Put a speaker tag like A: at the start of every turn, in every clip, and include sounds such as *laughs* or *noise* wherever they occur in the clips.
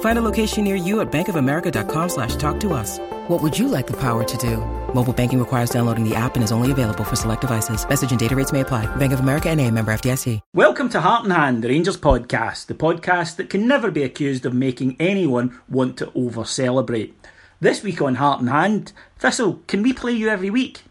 A: Find a location near you at bankofamerica.com slash talk to us. What would you like the power to do? Mobile banking requires downloading the app and is only available for select devices. Message and data rates may apply. Bank of America and a member FDIC.
B: Welcome to Heart and Hand, the Rangers podcast, the podcast that can never be accused of making anyone want to over celebrate. This week on Heart and Hand, Thistle, can we play you every week?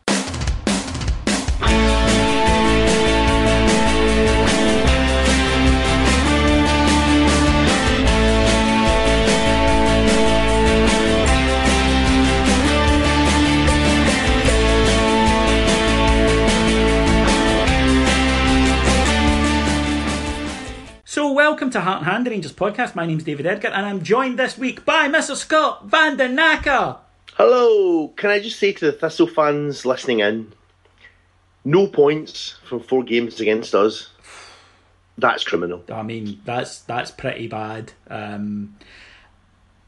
B: Welcome to Heart and Hand, the Rangers podcast. My name's David Edgar, and I'm joined this week by Mr. Scot Van den Akker.
C: Hello, can I just say to the Thistle fans listening in, no points from four games against us. That's criminal.
B: I mean, that's that's pretty bad. Um,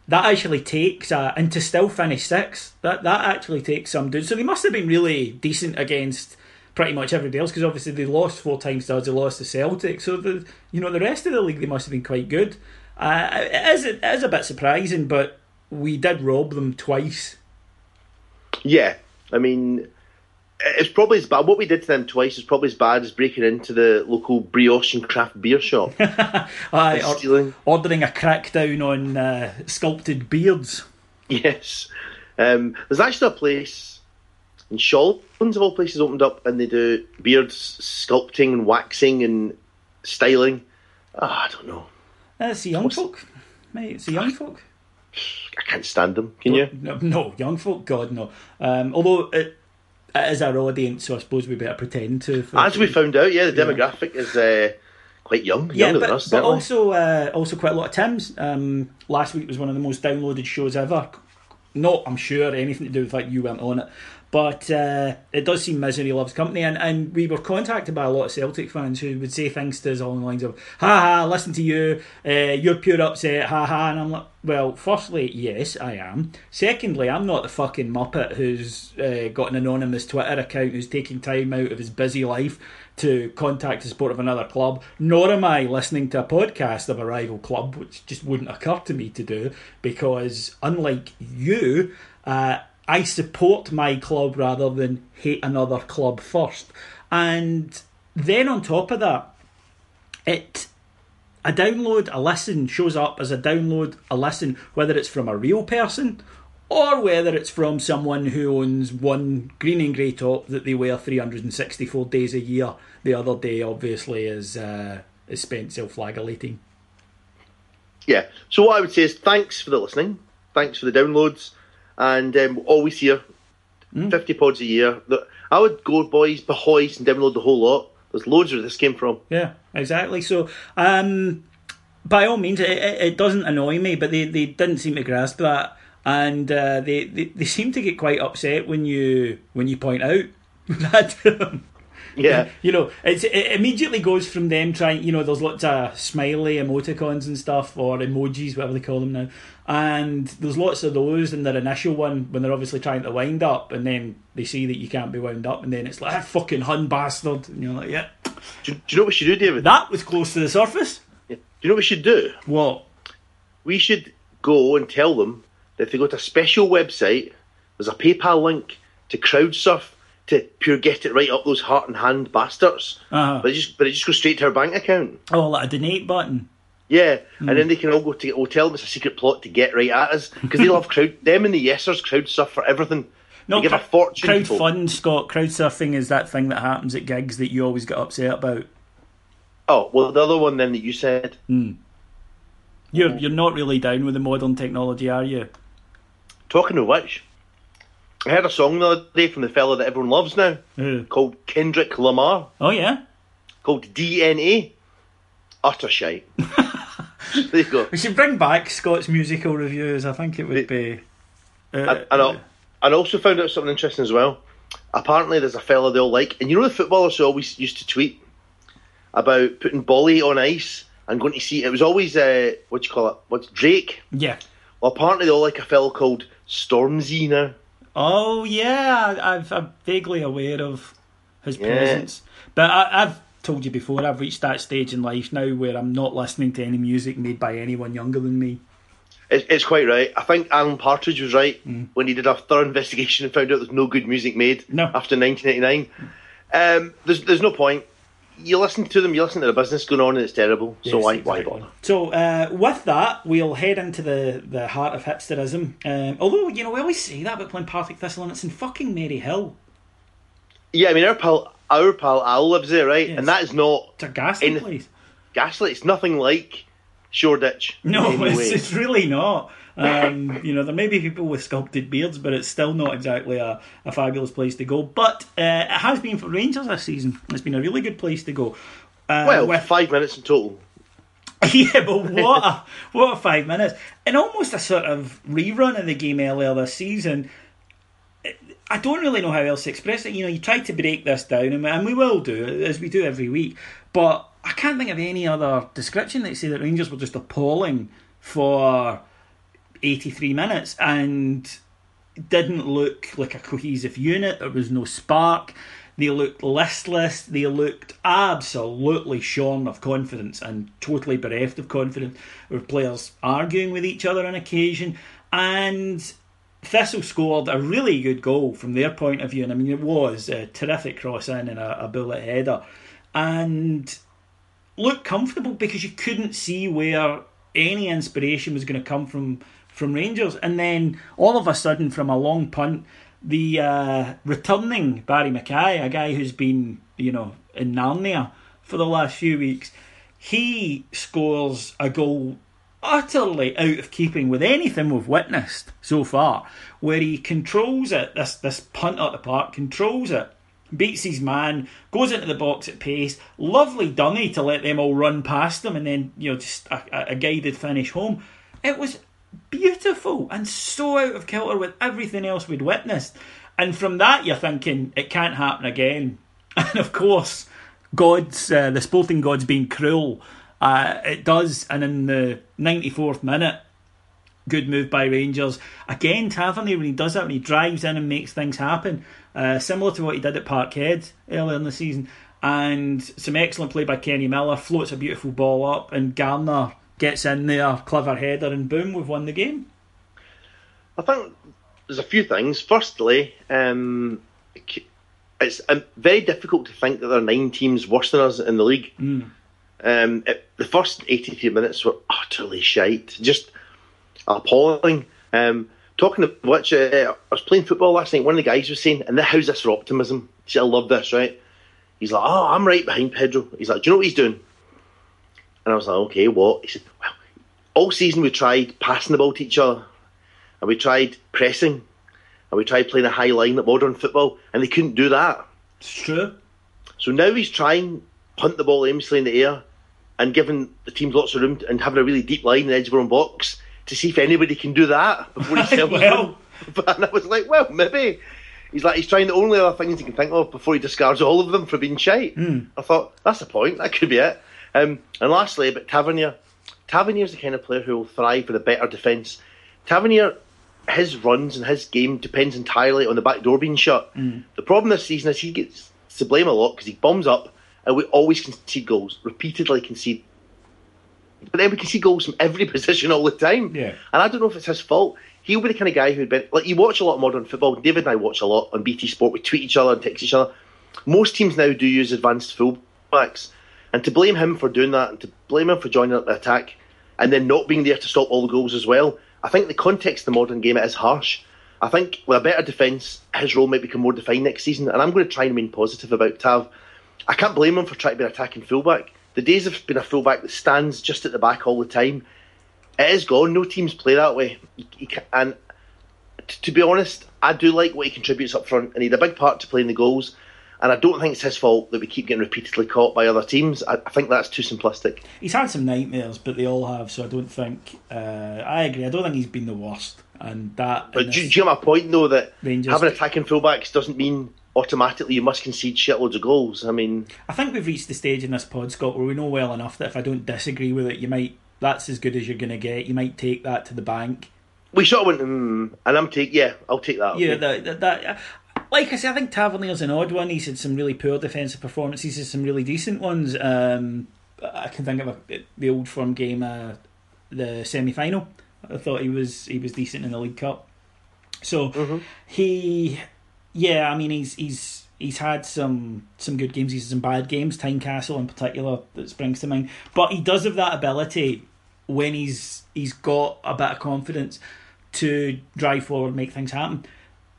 B: that actually takes uh, and to still finish sixth. That that actually takes some doing. So they must have been really decent against pretty much everybody else because obviously they lost four times us. They lost to Celtic. So the you know the rest of the league they must have been quite good. Uh, it is it is a bit surprising, but we did rob them twice.
C: Yeah, I mean, it's probably as bad. What we did to them twice is probably as bad as breaking into the local brioche and craft beer shop. *laughs*
B: Aye, or-
C: stealing.
B: ordering a crackdown on uh, sculpted beards.
C: Yes. Um, there's actually a place in Shawlands of all places opened up and they do beards sculpting and waxing and styling. Ah, I don't know.
B: That's the young folk, mate. It's the young folk.
C: I can't stand them. Can you?
B: No, no, young folk, God no. Um, although it, it is our audience, so I suppose we better pretend to.
C: As we found out, yeah, the demographic is uh, quite young,
B: yeah, but,
C: than us.
B: but also uh, also quite a lot of Tim's. Um, last week was one of the most downloaded shows ever. Not, I'm sure, anything to do with the fact you weren't on it. But uh, it does seem misery loves company, and, and we were contacted by a lot of Celtic fans who would say things to us along the lines of, "Ha ha, listen to you, uh, you're pure upset, ha ha." And I'm like, "Well, firstly, yes, I am. Secondly, I'm not the fucking muppet who's uh, got an anonymous Twitter account who's taking time out of his busy life to contact the support of another club, nor am I listening to a podcast of a rival club, which just wouldn't occur to me to do, because unlike you, uh, I support my club rather than hate another club first. And then on top of that, it a download, a listen shows up as a download, a listen, whether it's from a real person or whether it's from someone who owns one green and grey top that they wear 364 days a year. The other day, obviously, is uh, is spent self-flagellating.
C: Yeah. So what I would say is thanks for the listening, thanks for the downloads, and um, always here,
B: Hmm.
C: fifty pods a year. I would go, boys, behoist, and download the whole lot. There's loads where this came from.
B: Yeah, exactly. So, um, by all means, it, it, doesn't annoy me, but they, they didn't seem to grasp that, and uh, they, they they seem to get quite upset when you when you point out *laughs* that. um,
C: Yeah. *laughs*
B: you know, it's, it immediately goes from them trying. You know, there's lots of smiley emoticons and stuff, or emojis, whatever they call them now. And there's lots of those in their initial one when they're obviously trying to wind up, and then they see that you can't be wound up, and then it's like, ah, fucking hun bastard. And you're like, yeah.
C: Do, do you know what we should do, David?
B: That was close to the surface.
C: Yeah. Do you know what we should do?
B: What?
C: We should go and tell them that if they go to a special website, there's a PayPal link to crowdsurf to pure get it right up those heart and hand bastards.
B: Uh-huh.
C: But it just but it just goes straight to her bank account.
B: Oh, like a donate button.
C: Yeah, and then they can all go to. We'll tell them it's a secret plot to get right at us because they love *laughs* crowd. Them and the yesers crowd surf for everything. they give a fortune. to folk.
B: crowdfund, Scot. Crowdsurfing is that thing that happens at gigs that you always get upset about.
C: Oh well, the other one then that you said.
B: You're you're not really down with the modern technology, are you?
C: Talking of which, I heard a song the other day from the fella that everyone loves now
B: Who?
C: called Kendrick Lamar
B: Oh yeah.
C: called DNA. Utter shite. *laughs* there you go.
B: We should bring back Scot's musical reviews. I think it would be. Uh,
C: And, and, I, and I also found out something interesting as well. Apparently, there's a fella they all like, and you know the footballers who always used to tweet about putting Bolly on ice and going to see. It was always uh, what do you call it? What's Drake?
B: yeah.
C: Well, apparently they all like a fella called Stormzy now.
B: Oh yeah, I've, I'm vaguely aware of his
C: Yeah.
B: presence, but I, I've told you before. I've reached that stage in life now where I'm not listening to any music made by anyone younger than me.
C: It, it's quite right. I think Alan Partridge was right
B: Mm.
C: when he did a thorough investigation and found out there's no good music made
B: No.
C: after 1989. Um, there's there's no point. You listen to them, you listen to the business going on, and it's terrible. so why
B: exactly.
C: why bother?
B: So uh, with that, we'll head into the, the heart of hipsterism. Um, although you know we always say that about playing Partick Thistle, and it's in fucking Maryhill.
C: Yeah, I mean our pal our pal Al lives there, right?
B: Yes.
C: And that is not
B: It's a ghastly place.
C: Gaslight. It's nothing like Shoreditch.
B: No, it's, it's really not. Um, *laughs* you know, there may be people with sculpted beards, but it's still not exactly a, a fabulous place to go. But uh, it has been for Rangers this season. It's been a really good place to go. Uh,
C: well,
B: with-
C: five minutes in total. *laughs*
B: yeah, but what a what a five minutes, and almost a sort of rerun of the game earlier this season. I don't really know how else to express it. You know, you try to break this down, and- and we will do as we do every week. But I can't think of any other description that say that Rangers were just appalling for eighty-three minutes and didn't look like a cohesive unit. There was no spark. They looked listless. They looked absolutely shorn of confidence and totally bereft of confidence. With players arguing with each other on occasion, and Thistle scored a really good goal from their point of view. And I mean, it was a terrific cross in and a, a bullet header, and looked comfortable because you couldn't see where any inspiration was going to come from from Rangers. And then all of a sudden, from a long punt, the uh, returning Barrie McKay, a guy who's been you know in Narnia for the last few weeks, he scores a goal utterly out of keeping with anything we've witnessed so far, where he controls it, this this punt at the park, controls it, beats his man, goes into the box at pace, lovely dunny to let them all run past him, and then you know just a- a guided finish home. It was beautiful and so out of kilter with everything else we'd witnessed. And from that, you're thinking it can't happen again. *laughs* And of course, gods, uh, the sporting gods being cruel, uh, it does. And in the 94th minute, good move by Rangers. Again, Tavernier, when he does that, when he drives in and makes things happen, uh, similar to what he did at Parkhead earlier in the season. And some excellent play by Kenny Miller, floats a beautiful ball up, and Garner gets in there, clever header, and boom, we've won the game.
C: I think there's a few things. Firstly, um, it's um, very difficult to think that there are nine teams worse than us in the league. Um, it, the first 83 minutes were utterly shite, just appalling. Um, talking of which, uh, I was playing football last night. One of the guys was saying, "And the how's this for optimism?" See, I love this, right? He's like, "Oh, I'm right behind Pedro." He's like, "Do you know what he's doing?" And I was like, "Okay, what?" He said, "Well, all season we tried passing the ball to each other, and we tried pressing, and we tried playing a high line at modern football, and they couldn't do that.
B: It's true.
C: So now he's trying punt the ball aimlessly in the air, and giving the teams lots of room to, and having a really deep line in the edge of their own box to see if anybody can do that before he *laughs* sells
B: Well. *laughs*
C: them. And I was like, well, maybe. He's like, he's trying the only other things he can think of before he discards all of them for being shite. Hmm. I thought, that's the point, that could be it. Um, and lastly, about Tavernier. Tavernier's the kind of player who will thrive with a better defence. Tavernier, his runs and his game depends entirely on the back door being shut. The problem this season is he gets to blame a lot because he bombs up and we always concede goals, repeatedly concede. but then we can see goals from every *laughs* position all the time.
B: Yeah.
C: And I don't know if it's his fault. He'll be the kind of guy who'd been like you watch a lot of modern football. David and I watch a lot on BT Sport. We tweet each other and text each other. Most teams now do use advanced fullbacks, and to blame him for doing that and to blame him for joining up the attack and then not being there to stop all the goals as well. I think the context of the modern game is harsh. I think with a better defence, his role might become more defined next season, and I'm going to try and remain positive about Tav. I can't blame him for trying to be an attacking fullback. The days of being a fullback that stands just at the back all the time, it is gone. No teams play that way. And to be honest, I do like what he contributes up front, and he had a big part to playing the goals. And I don't think it's his fault that we keep getting repeatedly caught by other teams. I, I think that's too simplistic.
B: He's had some nightmares, but they all have. So I don't think. Uh, I agree. I don't think he's been the worst, and that.
C: But do, do you get my point though that
B: Rangers-
C: having attacking fullbacks doesn't mean automatically you must concede shitloads of goals. I mean,
B: I think we've reached the stage in this pod, Scot, where we know well enough that if I don't disagree with it, you might. That's as good as you're going to get. You might take that to the bank.
C: we sort of went, mm, and I'm take yeah, I'll take that.
B: Yeah,
C: okay.
B: that, that, that like I say, I think Tavernier's an odd one. He's had some really poor defensive performances. He's had some really decent ones. Um, I can think of a, the old firm game, uh, the semi final. I thought he was he was decent in the League Cup. So he, yeah, I mean he's he's he's had some some good games. He's had some bad games. Tynecastle in particular that springs to mind. But he does have that ability when he's he's got a bit of confidence to drive forward, and make things happen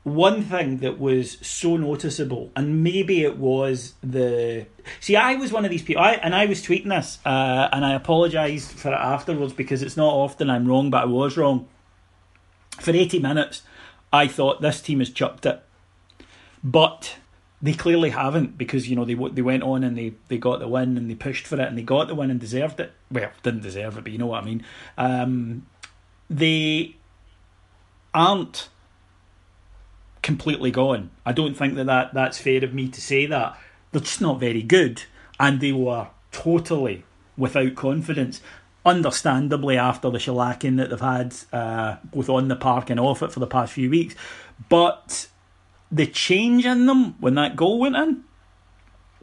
B: one thing that was so noticeable, and maybe it was the. See, I was one of these people, I, and I was tweeting this, uh, and I apologised for it afterwards because it's not often I'm wrong, but I was wrong. For 80 minutes, I thought this team has chucked it. But they clearly haven't because, you know, they they went on and they, they got the win and they pushed for it and they got the win and deserved it. Well, didn't deserve it, but you know what I mean. Um, they aren't completely gone. I don't think that, that that's fair of me to say that. They're just not very good, and they were totally without confidence. Understandably, after the shellacking that they've had uh, both on the park and off it for the past few weeks, but the change in them when that goal went in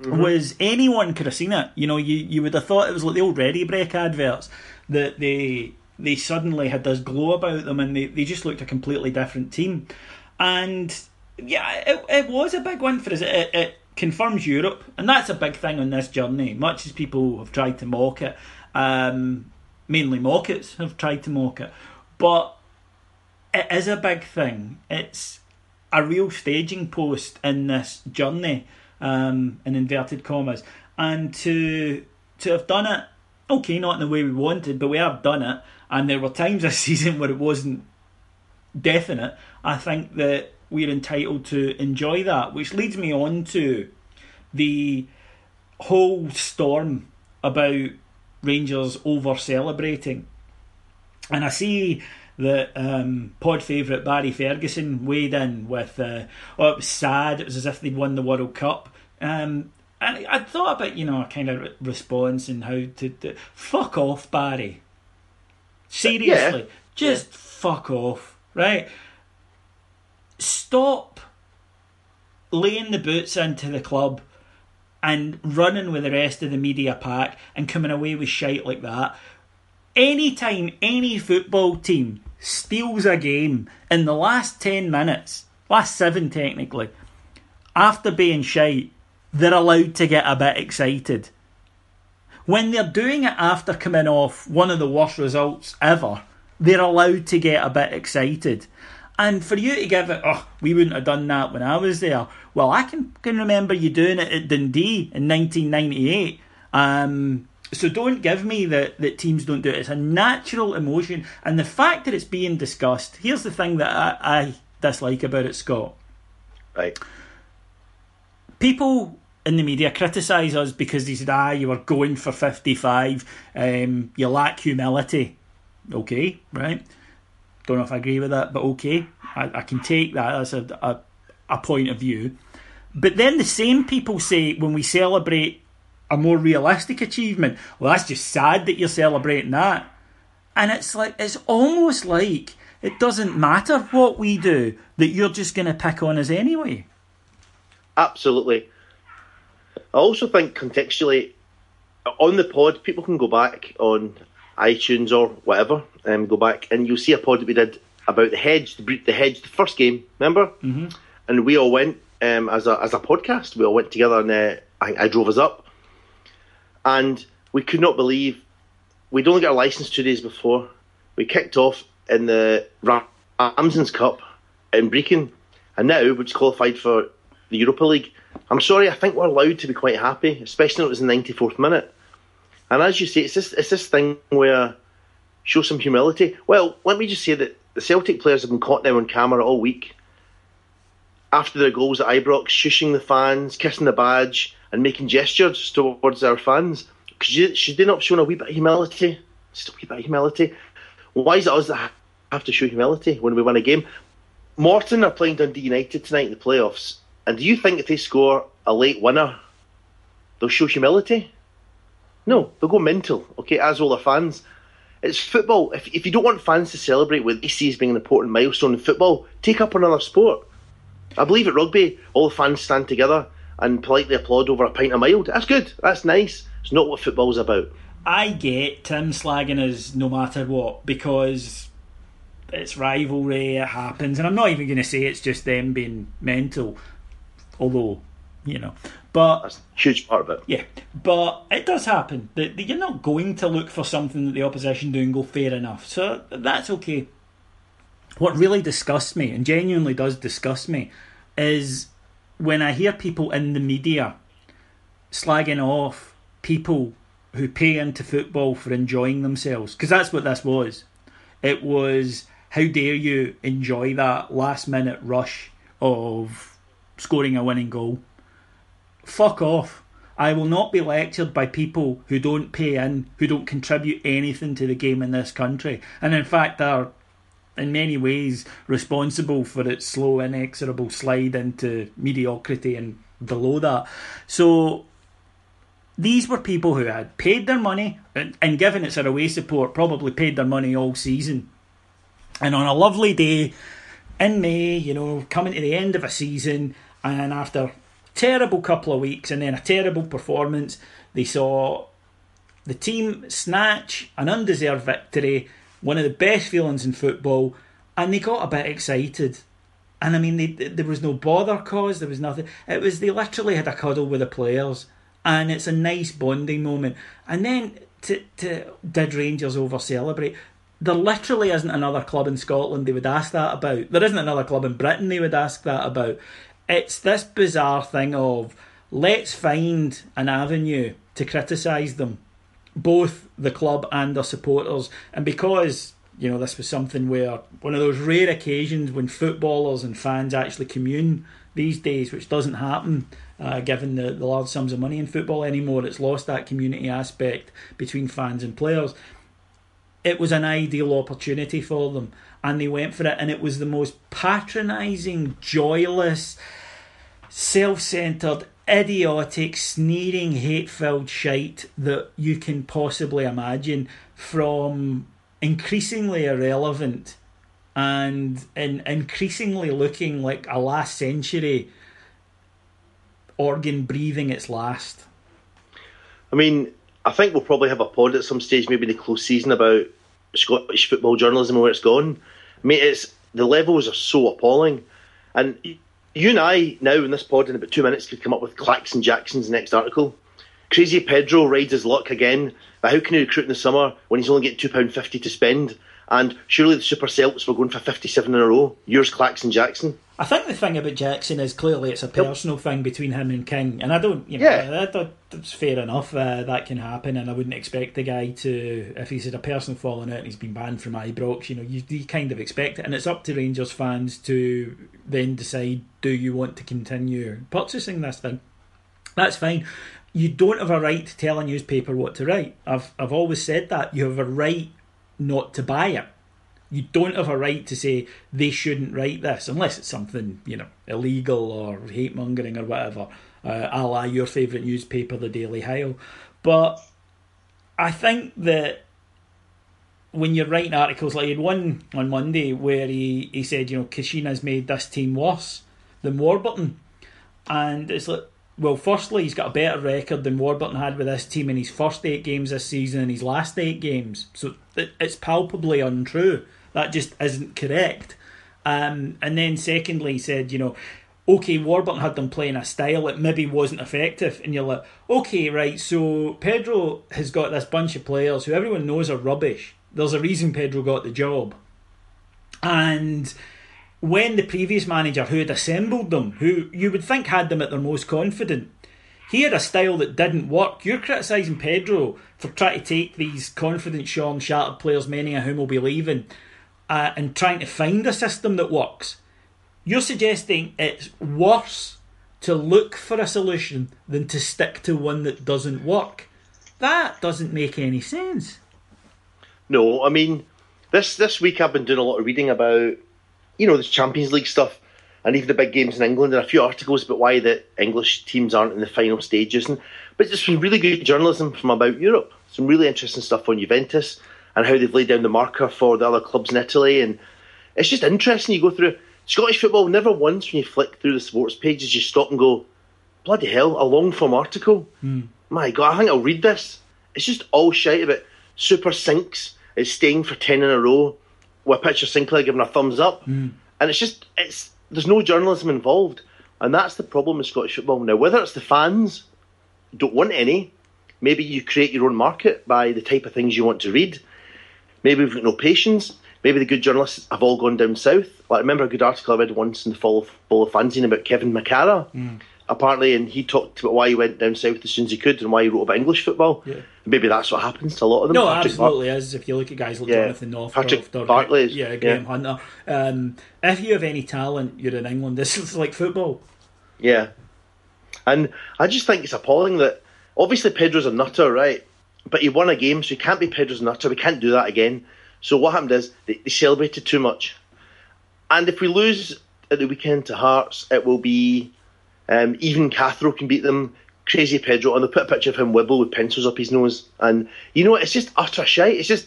B: was anyone could have seen it. You know, you, you would have thought it was like the old Ready Brek adverts that they they suddenly had this glow about them and they, they just looked a completely different team. And yeah, it, it was a big one for us. It, it confirms Europe, and that's a big thing on this journey. Much as people have tried to mock it, um, mainly mockets have tried to mock it, but it is a big thing. It's a real staging post in this journey, um, in inverted commas, and to to have done it, okay, not in the way we wanted, but we have done it. And there were times this *laughs* season where it wasn't definite. I think that we're entitled to enjoy that, which leads me on to the whole storm about Rangers over celebrating. And I see that um, pod favourite Barry Ferguson weighed in with, uh, oh, it was sad, it was as if they'd won the World Cup. Um, and I thought about, you know, a kind of response and how to, fuck off, Barry. Seriously,
C: Yeah.
B: just fuck off, right? Stop laying the boots into the club and running with the rest of the media pack and coming away with shite like that. Anytime any football team steals a game in the last 10 minutes, last seven technically, after being shite, they're allowed to get a bit excited. When they're doing it after coming off one of the worst results ever, they're allowed to get a bit excited. And for you to give it, oh, we wouldn't have done that when I was there. Well, I can, can remember you doing it at Dundee in 1998. Um, so don't give me that, that teams don't do it. It's a natural emotion. And the fact that it's being discussed, here's the thing that I, I dislike about it, Scot
C: Right.
B: people in the media criticise us because they said, ah, you were going for 55, um, you lack humility. Okay, right? Don't know if I agree with that, but okay, I, I can take that as a, a, a point of view. But then the same people say when we celebrate a more realistic achievement, well, that's just sad that you're celebrating that. And it's like, it's almost like it doesn't matter what we do, that you're just going to pick on us anyway.
C: Absolutely. I also think contextually, on the pod, people can go back on iTunes or whatever, um, go back and you'll see a pod that we did about the hedge, the, the hedge, the first game. Remember? Mm-hmm. And we all went um, as a as a podcast. We all went together, and uh, I, I drove us up, and we could not believe we'd only got a license two days before. We kicked off in the Ramsden's Cup in Brechin, and now we're just qualified for the Europa League. I'm sorry, I think we're allowed to be quite happy, especially when it was the 94th minute. And as you say, it's this, it's this thing where show some humility. Well, let me just say that the Celtic players have been caught now on camera all week after their goals at Ibrox, shushing the fans, kissing the badge, and making gestures towards our fans. Should they not show a wee bit of humility? Just a wee bit of humility. Why is it us that have to show humility when we win a game? Morton are playing Dundee United tonight in the playoffs, and do you think if they score a late winner, they'll show humility? No, they'll go mental, okay, as will the fans. It's football. If, if you don't want fans to celebrate what they see as being an important milestone in football, take up another sport. I believe at rugby, all the fans stand together and politely applaud over a pint of mild. That's good. That's nice. It's not what football's about.
B: I get Tim slagging us no matter what because it's rivalry, it happens, and I'm not even going to say it's just them being mental, although you know. But
C: that's a huge part of it.
B: Yeah, but it does happen. That you're not going to look for something that the opposition do and go fair enough. So that's okay. What really disgusts me, and genuinely does disgust me, is when I hear people in the media slagging off people who pay into football for enjoying themselves, because that's what this was. It was how dare you enjoy that last minute rush of scoring a winning goal Fuck off. I will not be lectured by people who don't pay in, who don't contribute anything to the game in this country, and in fact are in many ways responsible for its slow, inexorable slide into mediocrity and below that. So these were people who had paid their money and, given it's away support, probably paid their money all season. And on a lovely day in May, you know, coming to the end of a season, and after terrible couple of weeks and then a terrible performance. They saw the team snatch an undeserved victory, one of the best feelings in football, and they got a bit excited. And I mean, they, there was no bother cause, there was nothing. It was they literally had a cuddle with the players, and it's a nice bonding moment. And then to, to did Rangers over celebrate? There literally isn't another club in Scotland they would ask that about. There isn't another club in Britain they would ask that about it's this bizarre thing of let's find an avenue to criticise them, both the club and their supporters. And because, you know, this was something where one of those rare occasions when footballers and fans actually commune these days, which doesn't happen uh, given the, the large sums of money in football anymore. It's lost that community aspect between fans and players. It was an ideal opportunity for them, and they went for it, and it was the most patronising, joyless, self centered, idiotic, sneering, hate filled shite that you can possibly imagine from increasingly irrelevant and in increasingly looking like a last century organ breathing its last.
C: I mean, I think we'll probably have a pod at some stage, maybe in the close season, about Scottish football journalism and where it's gone. I mean, it's the levels are so appalling, and you and I now in this pod in about two minutes could come up with Claxon Jackson's next article. Crazy Pedro rides his luck again, but how can he recruit in the summer when he's only getting two pound fifty to spend? And surely the Super Celts were going for fifty-seven in a row. Yours, Claxon Jackson.
B: I think the thing about Jackson is clearly it's a personal yep. thing between him and King, and I don't, you know, yeah. that, that's fair enough. Uh, that can happen, and I wouldn't expect the guy to, if he's had a personal falling out and he's been banned from Ibrox, you know, you, you kind of expect it, and it's up to Rangers fans to then decide: do you want to continue purchasing this thing? That's fine. You don't have a right to tell a newspaper what to write. I've I've always said that you have a right not to buy it you don't have a right to say they shouldn't write this unless it's something you know illegal or hate mongering or whatever, uh, a la your favourite newspaper, the Daily Hail. But I think that when you're writing articles like he had one on Monday where he, he said, you know, Caixinha's made this team worse than Warburton. And it's like, well, firstly, he's got a better record than Warburton had with this team in his first eight games this season and his last eight games. So it's palpably untrue. That just isn't correct. Um, and then, secondly, he said, you know, okay, Warburton had them playing a style that maybe wasn't effective. And you're like, okay, right, so Pedro has got this bunch of players who everyone knows are rubbish. There's a reason Pedro got the job. And when the previous manager who had assembled them, who you would think had them at their most confident, he had a style that didn't work. You're criticising Pedro for trying to take these confident, Sean shattered players, many of whom will be leaving, uh, and trying to find a system that works. You're suggesting it's worse to look for a solution than to stick to one that doesn't work. That doesn't make any sense.
C: No, I mean, this this week I've been doing a lot of reading about, you know, the Champions League stuff and even the big games in England and a few articles about why the English teams aren't in the final stages. And but just some really good journalism from about Europe. Some really interesting stuff on Juventus and how they've laid down the marker for the other clubs in Italy. And it's just interesting. You go through Scottish football. Never once when you flick through the sports pages, you stop and go, "Bloody hell!" A long form article.
B: Mm.
C: My God, I think I'll read this. It's just all shite about Super Sinks is staying for ten in a row with picture Sinclair giving a thumbs up,
B: mm.
C: and it's just it's there's no journalism involved, and that's the problem with Scottish football now. Whether it's the fans don't want any, maybe you create your own market by the type of things you want to read. Maybe we've got no patience. Maybe the good journalists have all gone down south. Like I remember a good article I read once in the Fall of, Fall of Fanzine about Kevin McCarra.
B: Mm.
C: Apparently, and he talked about why he went down south as soon as he could and why he wrote about English football.
B: Yeah.
C: Maybe that's what happens to a lot of them.
B: No,
C: Patrick
B: absolutely is. If you look at guys like
C: Yeah.
B: Jonathan Northcroft
C: Patrick
B: or
C: Bartley
B: yeah, Graham
C: yeah.
B: Hunter. Um, if you have any talent, you're in England. This is like football.
C: Yeah. And I just think it's appalling that obviously Pedro's a nutter, right? But he won a game, so he can't be Pedro's nutter. We can't do that again. So what happened is they, they celebrated too much. And if we lose at the weekend to Hearts, it will be um, even Cathro can beat them. Crazy Pedro, and they'll put a picture of him wibble with pencils up his nose. And you know? It's just utter shite. It's just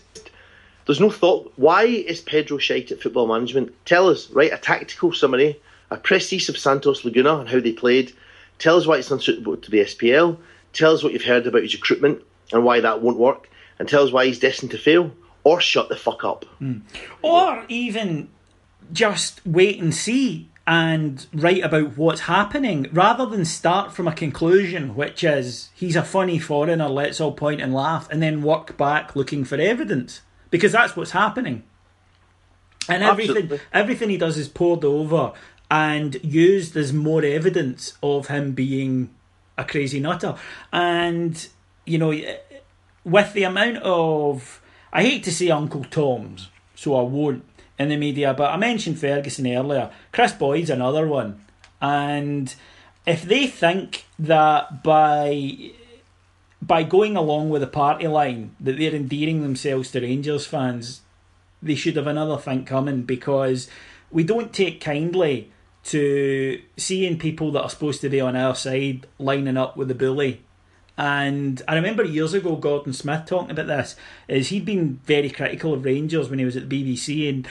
C: there's no thought. Why is Pedro shite at football management? Tell us, write a tactical summary, a précis of Santos Laguna and how they played. Tell us why it's unsuitable to the SPL. Tell us what you've heard about his recruitment and why that won't work. And tell us why he's destined to fail. Or shut the fuck up. Hmm.
B: Or even just wait and see and write about what's happening rather than start from a conclusion, which is he's a funny foreigner, let's all point and laugh, and then work back looking for evidence. Because that's what's happening. And everything
C: Absolutely.
B: everything he does is poured over and used as more evidence of him being a crazy nutter. And, you know, with the amount of I hate to say Uncle Tom's, so I won't in the media, but I mentioned Ferguson earlier. Kris Boyd's another one. And if they think that by by going along with the party line that they're endearing themselves to Rangers fans, they should have another thing coming because we don't take kindly to seeing people that are supposed to be on our side lining up with the bully. And I remember years ago Gordon Smith talking about this, is he'd been very critical of Rangers when he was at the BBC and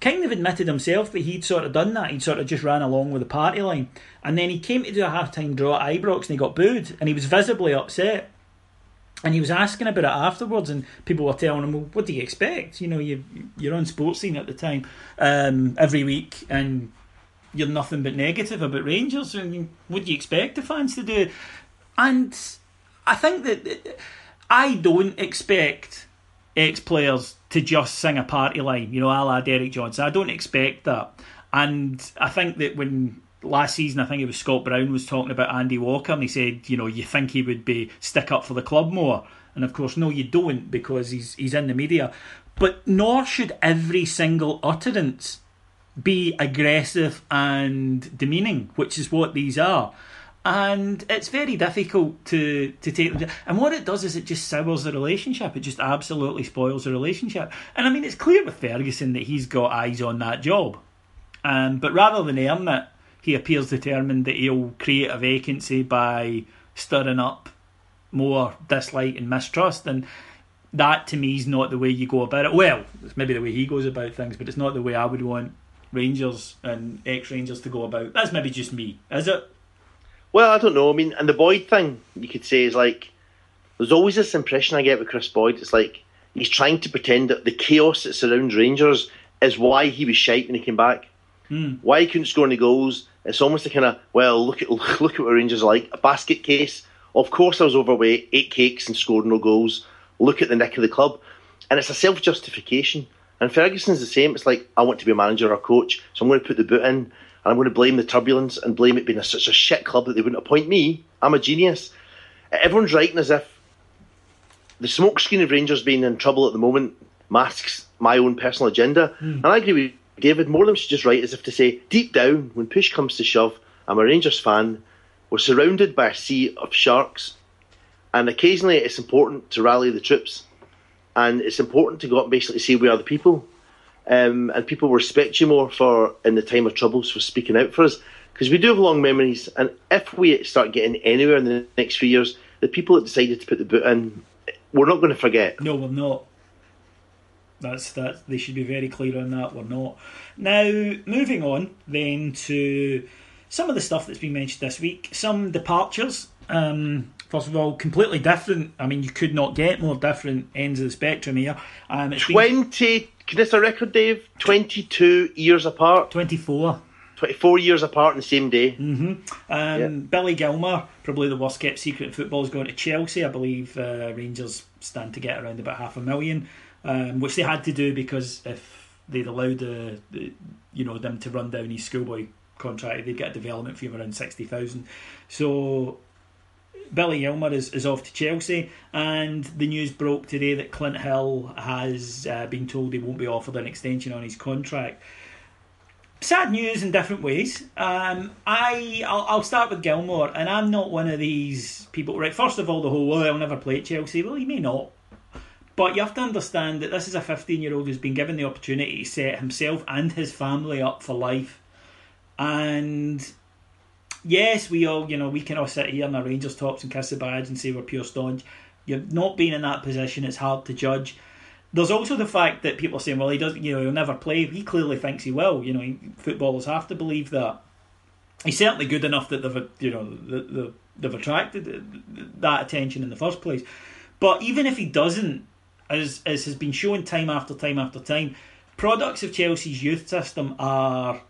B: kind of admitted himself that he'd sort of done that. He'd sort of just ran along with the party line. And then he came to do a half time draw at Ibrox and he got booed and he was visibly upset. And he was asking about it afterwards, and people were telling him, "Well, what do you expect? You know, you you're on Sportscene at the time um, every week, and you're nothing but negative about Rangers. And what do you expect the fans to do?" And I think that I don't expect ex players to just sing a party line, you know, a la Derek Johnstone. I don't expect that. And I think that when last season, I think it was Scott Brown was talking about Andy Walker, and he said, you know, you think he would be stick up for the club more. And of course, no, you don't because he's he's in the media. But nor should every single utterance be aggressive and demeaning, which is what these are. And it's very difficult to, to take them. And what it does is it just sours the relationship. It just absolutely spoils the relationship. And I mean, it's clear with Ferguson that he's got eyes on that job. Um, but rather than earn it, he appears determined that he'll create a vacancy by stirring up more dislike and mistrust. And that to me is not the way you go about it. Well, it's maybe the way he goes about things, but it's not the way I would want Rangers and ex Rangers to go about. That's maybe just me, is it?
C: Well, I don't know. I mean, and the Boyd thing, you could say, is like there's always this impression I get with Kris Boyd. It's like he's trying to pretend that the chaos that surrounds Rangers is why he was shite when he came back.
B: Hmm.
C: Why he couldn't score any goals. It's almost a kind of well, look at *laughs* look at what Rangers are like a basket case. Of course, I was overweight, ate cakes, and scored no goals. Look at the nick of the club, and it's a self justification. And Ferguson's the same. It's like I want to be a manager or a coach, so I'm going to put the boot in, and I'm going to blame the turbulence and blame it being a, such a shit club that they wouldn't appoint me. I'm a genius. Everyone's writing as if the smokescreen of Rangers being in trouble at the moment masks my own personal agenda. Hmm. And I agree with David. More of them should just write as if to say, deep down, when push comes to shove, I'm a Rangers fan. We're surrounded by a sea of sharks. And occasionally it's important to rally the troops. And it's important to go up and basically say, we are the people. Um, and people respect you more for, in the time of troubles, for speaking out for us. Because we do have long memories. And if we start getting anywhere in the next few years, the people that decided to put the boot in, we're not going to forget.
B: No, we're not. That's that. They should be very clear on that. We're not. Now, moving on then to some of the stuff that's been mentioned this week. Some departures. Um, first of all, completely different. I mean, you could not get more different ends of the spectrum here. Um,
C: 20, can this a record, Dave? 22 years apart,
B: 24.
C: 24 years apart on the same day.
B: Um,
C: Yeah.
B: Billy Gilmour, probably the worst kept secret in football, is going to Chelsea. I believe uh, Rangers stand to get around about half a million, um, which they had to do because if they'd allowed the, the you know them to run down his schoolboy contract, they'd get a development fee of around sixty thousand. So Billy Gilmour is, is off to Chelsea, and the news broke today that Clint Hill has uh, been told he won't be offered an extension on his contract sad news in different ways. Um, I I'll, I'll start with Gilmour, and I'm not one of these people. Right, first of all, the whole well, I'll never play at Chelsea. Well, he may not, but you have to understand that this is a 15 year old who's been given the opportunity to set himself and his family up for life, and. Yes, we all, you know, we can all sit here in our Rangers tops and kiss the badge and say we're pure staunch. You've not been in that position; it's hard to judge. There's also the fact that people are saying, well, he doesn't, you know, he'll never play. He clearly thinks he will. You know, he, footballers have to believe that. He's certainly good enough that they've, you know, they've, attracted that attention in the first place. But even if he doesn't, as as has been shown time after time after time, products of Chelsea's youth system are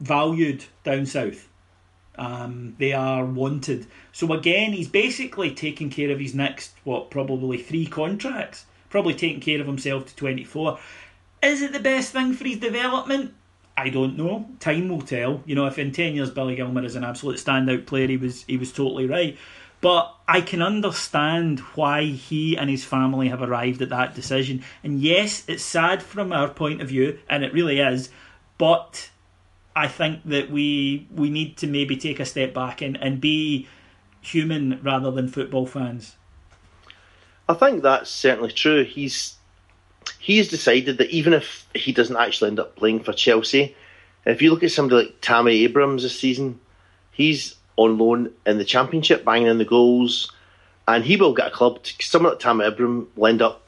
B: valued down south. Um, they are wanted. So again, he's basically taking care of his next what probably three contracts. Probably taking care of himself to twenty four. Is it the best thing for his development? I don't know. Time will tell. You know, if in ten years Billy Gilmour is an absolute standout player, he was he was totally right. But I can understand why he and his family have arrived at that decision. And yes, it's sad from our point of view, and it really is. But I think that we we need to maybe take a step back and, and be human rather than football fans.
C: I think that's certainly true. He's he's decided that even if he doesn't actually end up playing for Chelsea, if you look at somebody like Tammy Abrams this season, he's on loan in the Championship, banging in the goals, and he will get a club. To, someone like Tammy Abrams will end up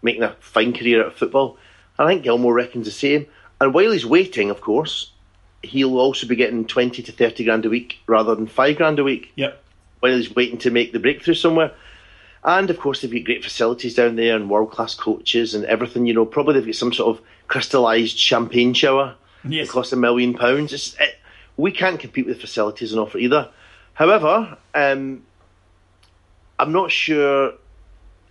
C: making a fine career of football. I think Gilmour reckons the same. And while he's waiting, of course, he'll also be getting twenty to thirty grand a week rather than five grand a week
B: Yep.
C: while he's waiting to make the breakthrough somewhere. And of course, they've got great facilities down there and world class coaches and everything. You know, probably they've got some sort of crystallised champagne shower
B: Yes.
C: that costs a million pounds. It's, it, we can't compete with facilities and offer either. However, um, I'm not sure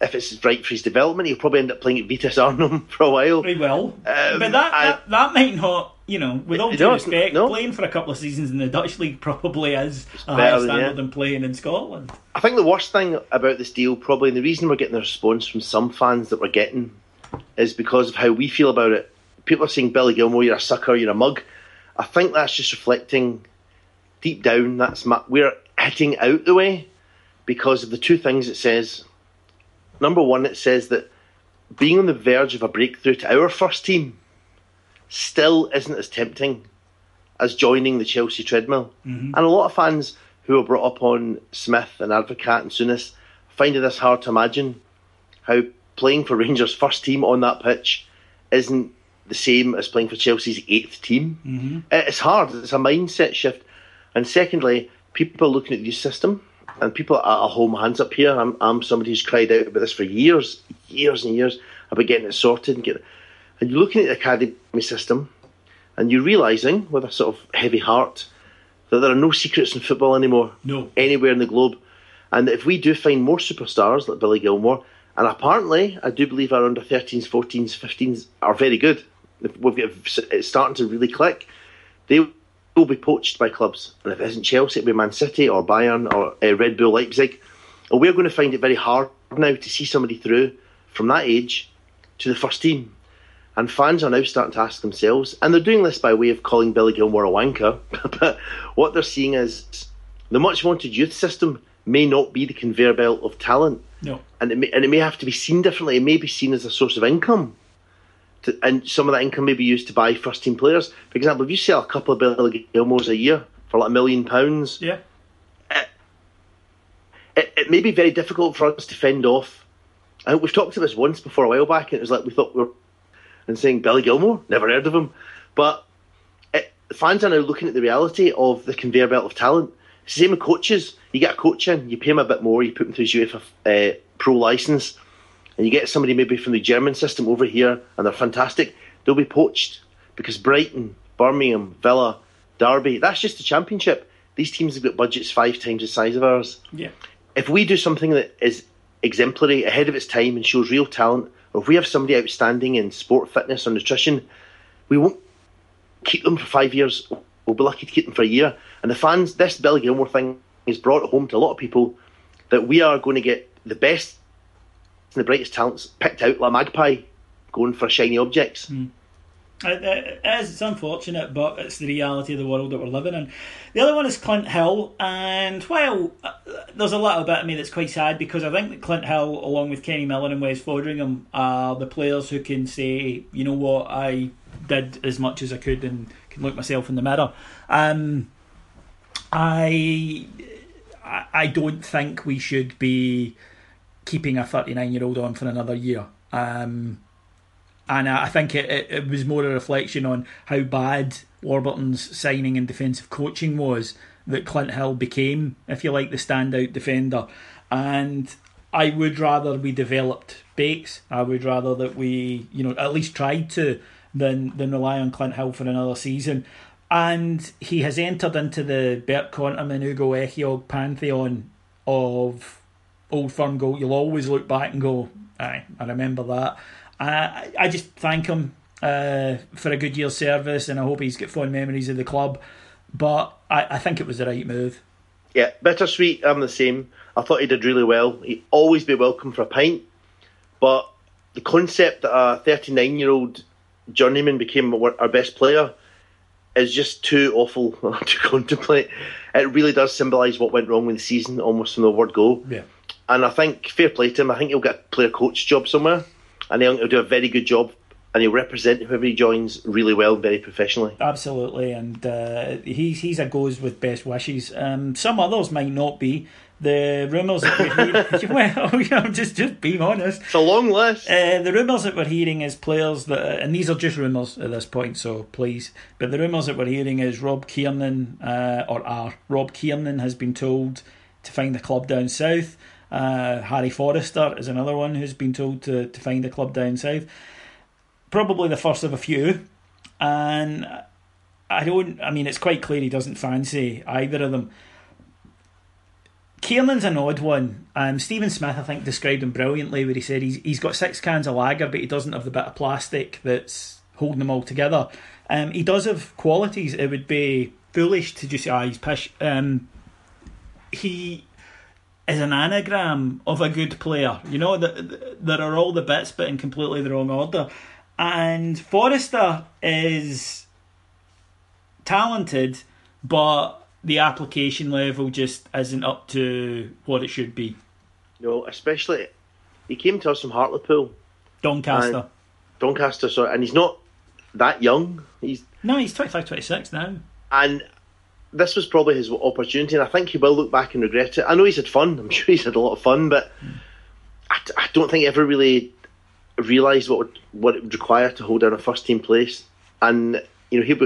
C: if it's right for his development. He'll probably end up playing at Vitesse Arnhem *laughs* for a while.
B: Very well.
C: Um,
B: but that,
C: I-
B: that that might not, you know, with all due respect,
C: no.
B: playing for a couple of seasons in the Dutch league probably is a higher
C: than-
B: standard
C: yeah.
B: than playing in Scotland.
C: I think the worst thing about this deal, probably, and the reason we're getting the response from some fans that we're getting, is because of how we feel about it. People are saying, Billy Gilmour, you're a sucker, you're a mug. I think that's just reflecting deep down that's ma- we're hitting out the way because of the two things it says. Number one, it says that being on the verge of a breakthrough to our first team still isn't as tempting as joining the Chelsea treadmill. Mm-hmm. And a lot of fans who are brought up on Smith and Advocat and Souness find it this hard to imagine how playing for Rangers' first team on that pitch isn't the same as playing for Chelsea's eighth team. Mm-hmm. It's hard. It's a mindset shift. And secondly, people are looking at the system, and people are, I'll hands up here. I'm, I'm somebody who's cried out about this for years, years and years about getting it sorted and get. And you're looking at the academy system, and you're realizing with a sort of heavy heart that there are no secrets in football anymore.
B: No.
C: Anywhere in the globe. And if we do find more superstars like Billy Gilmour, and apparently I do believe our under 13s, 14s, 15s are very good. We've got, it's starting to really click. They will be poached by clubs. And if it isn't Chelsea, it'll be Man City or Bayern or uh, Red Bull Leipzig. And we're going to find it very hard now to see somebody through from that age to the first team. And fans are now starting to ask themselves, and they're doing this by way of calling Billy Gilmour a wanker, *laughs* but what they're seeing is the much wanted youth system may not be the conveyor belt of talent.
B: No.
C: And it may, and it may have to be seen differently. It may be seen as a source of income. To, and some of that income may be used to buy first team players. For example, if you sell a couple of Billy Gilmours a year for like a million pounds,
B: Yeah.
C: it, it may be very difficult for us to fend off. I think we've talked about this once before a while back, and it was like we thought we were and saying Billy Gilmour, never heard of him. But it, fans are now looking at the reality of the conveyor belt of talent. It's the same with coaches. You get a coach in, you pay him a bit more, you put him through his UEFA uh, pro license, and you get somebody maybe from the German system over here, and they're fantastic. They'll be poached because Brighton, Birmingham, Villa, Derby, that's just the championship. These teams have got budgets five times the size of ours.
B: Yeah.
C: If we do something that is exemplary, ahead of its time, and shows real talent, if we have somebody outstanding in sport, fitness, or nutrition, we won't keep them for five years. We'll be lucky to keep them for a year. And the fans, this Billy Gilmour thing has brought home to a lot of people that we are going to get the best and the brightest talents picked out like a magpie going for shiny objects. Hmm.
B: It, it is, it's unfortunate, but it's the reality of the world that we're living in. The other one is Clint Hill, and well, uh, there's a little bit of me that's quite sad because I think that Clint Hill, along with Kenny Miller and Wes Foderingham, are the players who can say, you know what, I did as much as I could and can look myself in the mirror. Um, I, I I don't think we should be keeping a 39 year old on for another year. Um, and I think it, it, it, was more a reflection on how bad Warburton's signing and defensive coaching was that Clint Hill became, if you like, the standout defender. And I would rather we developed Bakes. I would rather that we, you know, at least tried to than than rely on Clint Hill for another season. And he has entered into the Bert Konterman and Ugo Ehiogu pantheon of Old Firm goal. You'll always look back and go, aye, I remember that. Uh, I just thank him uh, for a good year's service, and I hope he's got fond memories of the club. But I, I think it was the right move.
C: Yeah, bittersweet. I'm the same. I thought he did really well. He'd always be welcome for a pint. But the concept that a 39 year old journeyman became our best player is just too awful *laughs* to contemplate. It really does symbolise what went wrong with the season almost from the word go.
B: Yeah.
C: And I think, fair play to him, I think he'll get a player coach job somewhere. And he'll do a very good job and he'll represent whoever he joins really well, very professionally.
B: Absolutely, and uh, he's he's a goes with best wishes. Um, some others might not be. The rumours that we're hearing, *laughs* well, *laughs* you know, just just being honest.
C: It's a long list.
B: Uh, the rumours that we're hearing is players that, and these are just rumours at this point, so please. But the rumours that we're hearing is Rob Kiernan, uh, or are Rob Kiernan has been told to find a club down south. Uh, Harry Forrester is another one who's been told to, to find a club down south. Probably the first of a few. And I don't, I mean, it's quite clear he doesn't fancy either of them. Kiernan's an odd one. Um, Stephen Smith, I think, described him brilliantly where he said he's, he's got six cans of lager, but he doesn't have the bit of plastic that's holding them all together. Um, he does have qualities. It would be foolish to just say, ah, he's pish. Um, he is an anagram of a good player. You know, that there are all the bits, but in completely the wrong order. And Forrester is talented, but the application level just isn't up to what it should be.
C: No, especially he came to us from Hartlepool,
B: Doncaster.
C: Doncaster, sorry, and he's not that young. He's
B: no, he's 25, 26 now.
C: And this was probably his opportunity, and I think he will look back and regret it. I know he's had fun. *laughs* I'm sure he's had a lot of fun, but I, I don't think he ever really realised what would, what it would require to hold down a first team place. And you know, he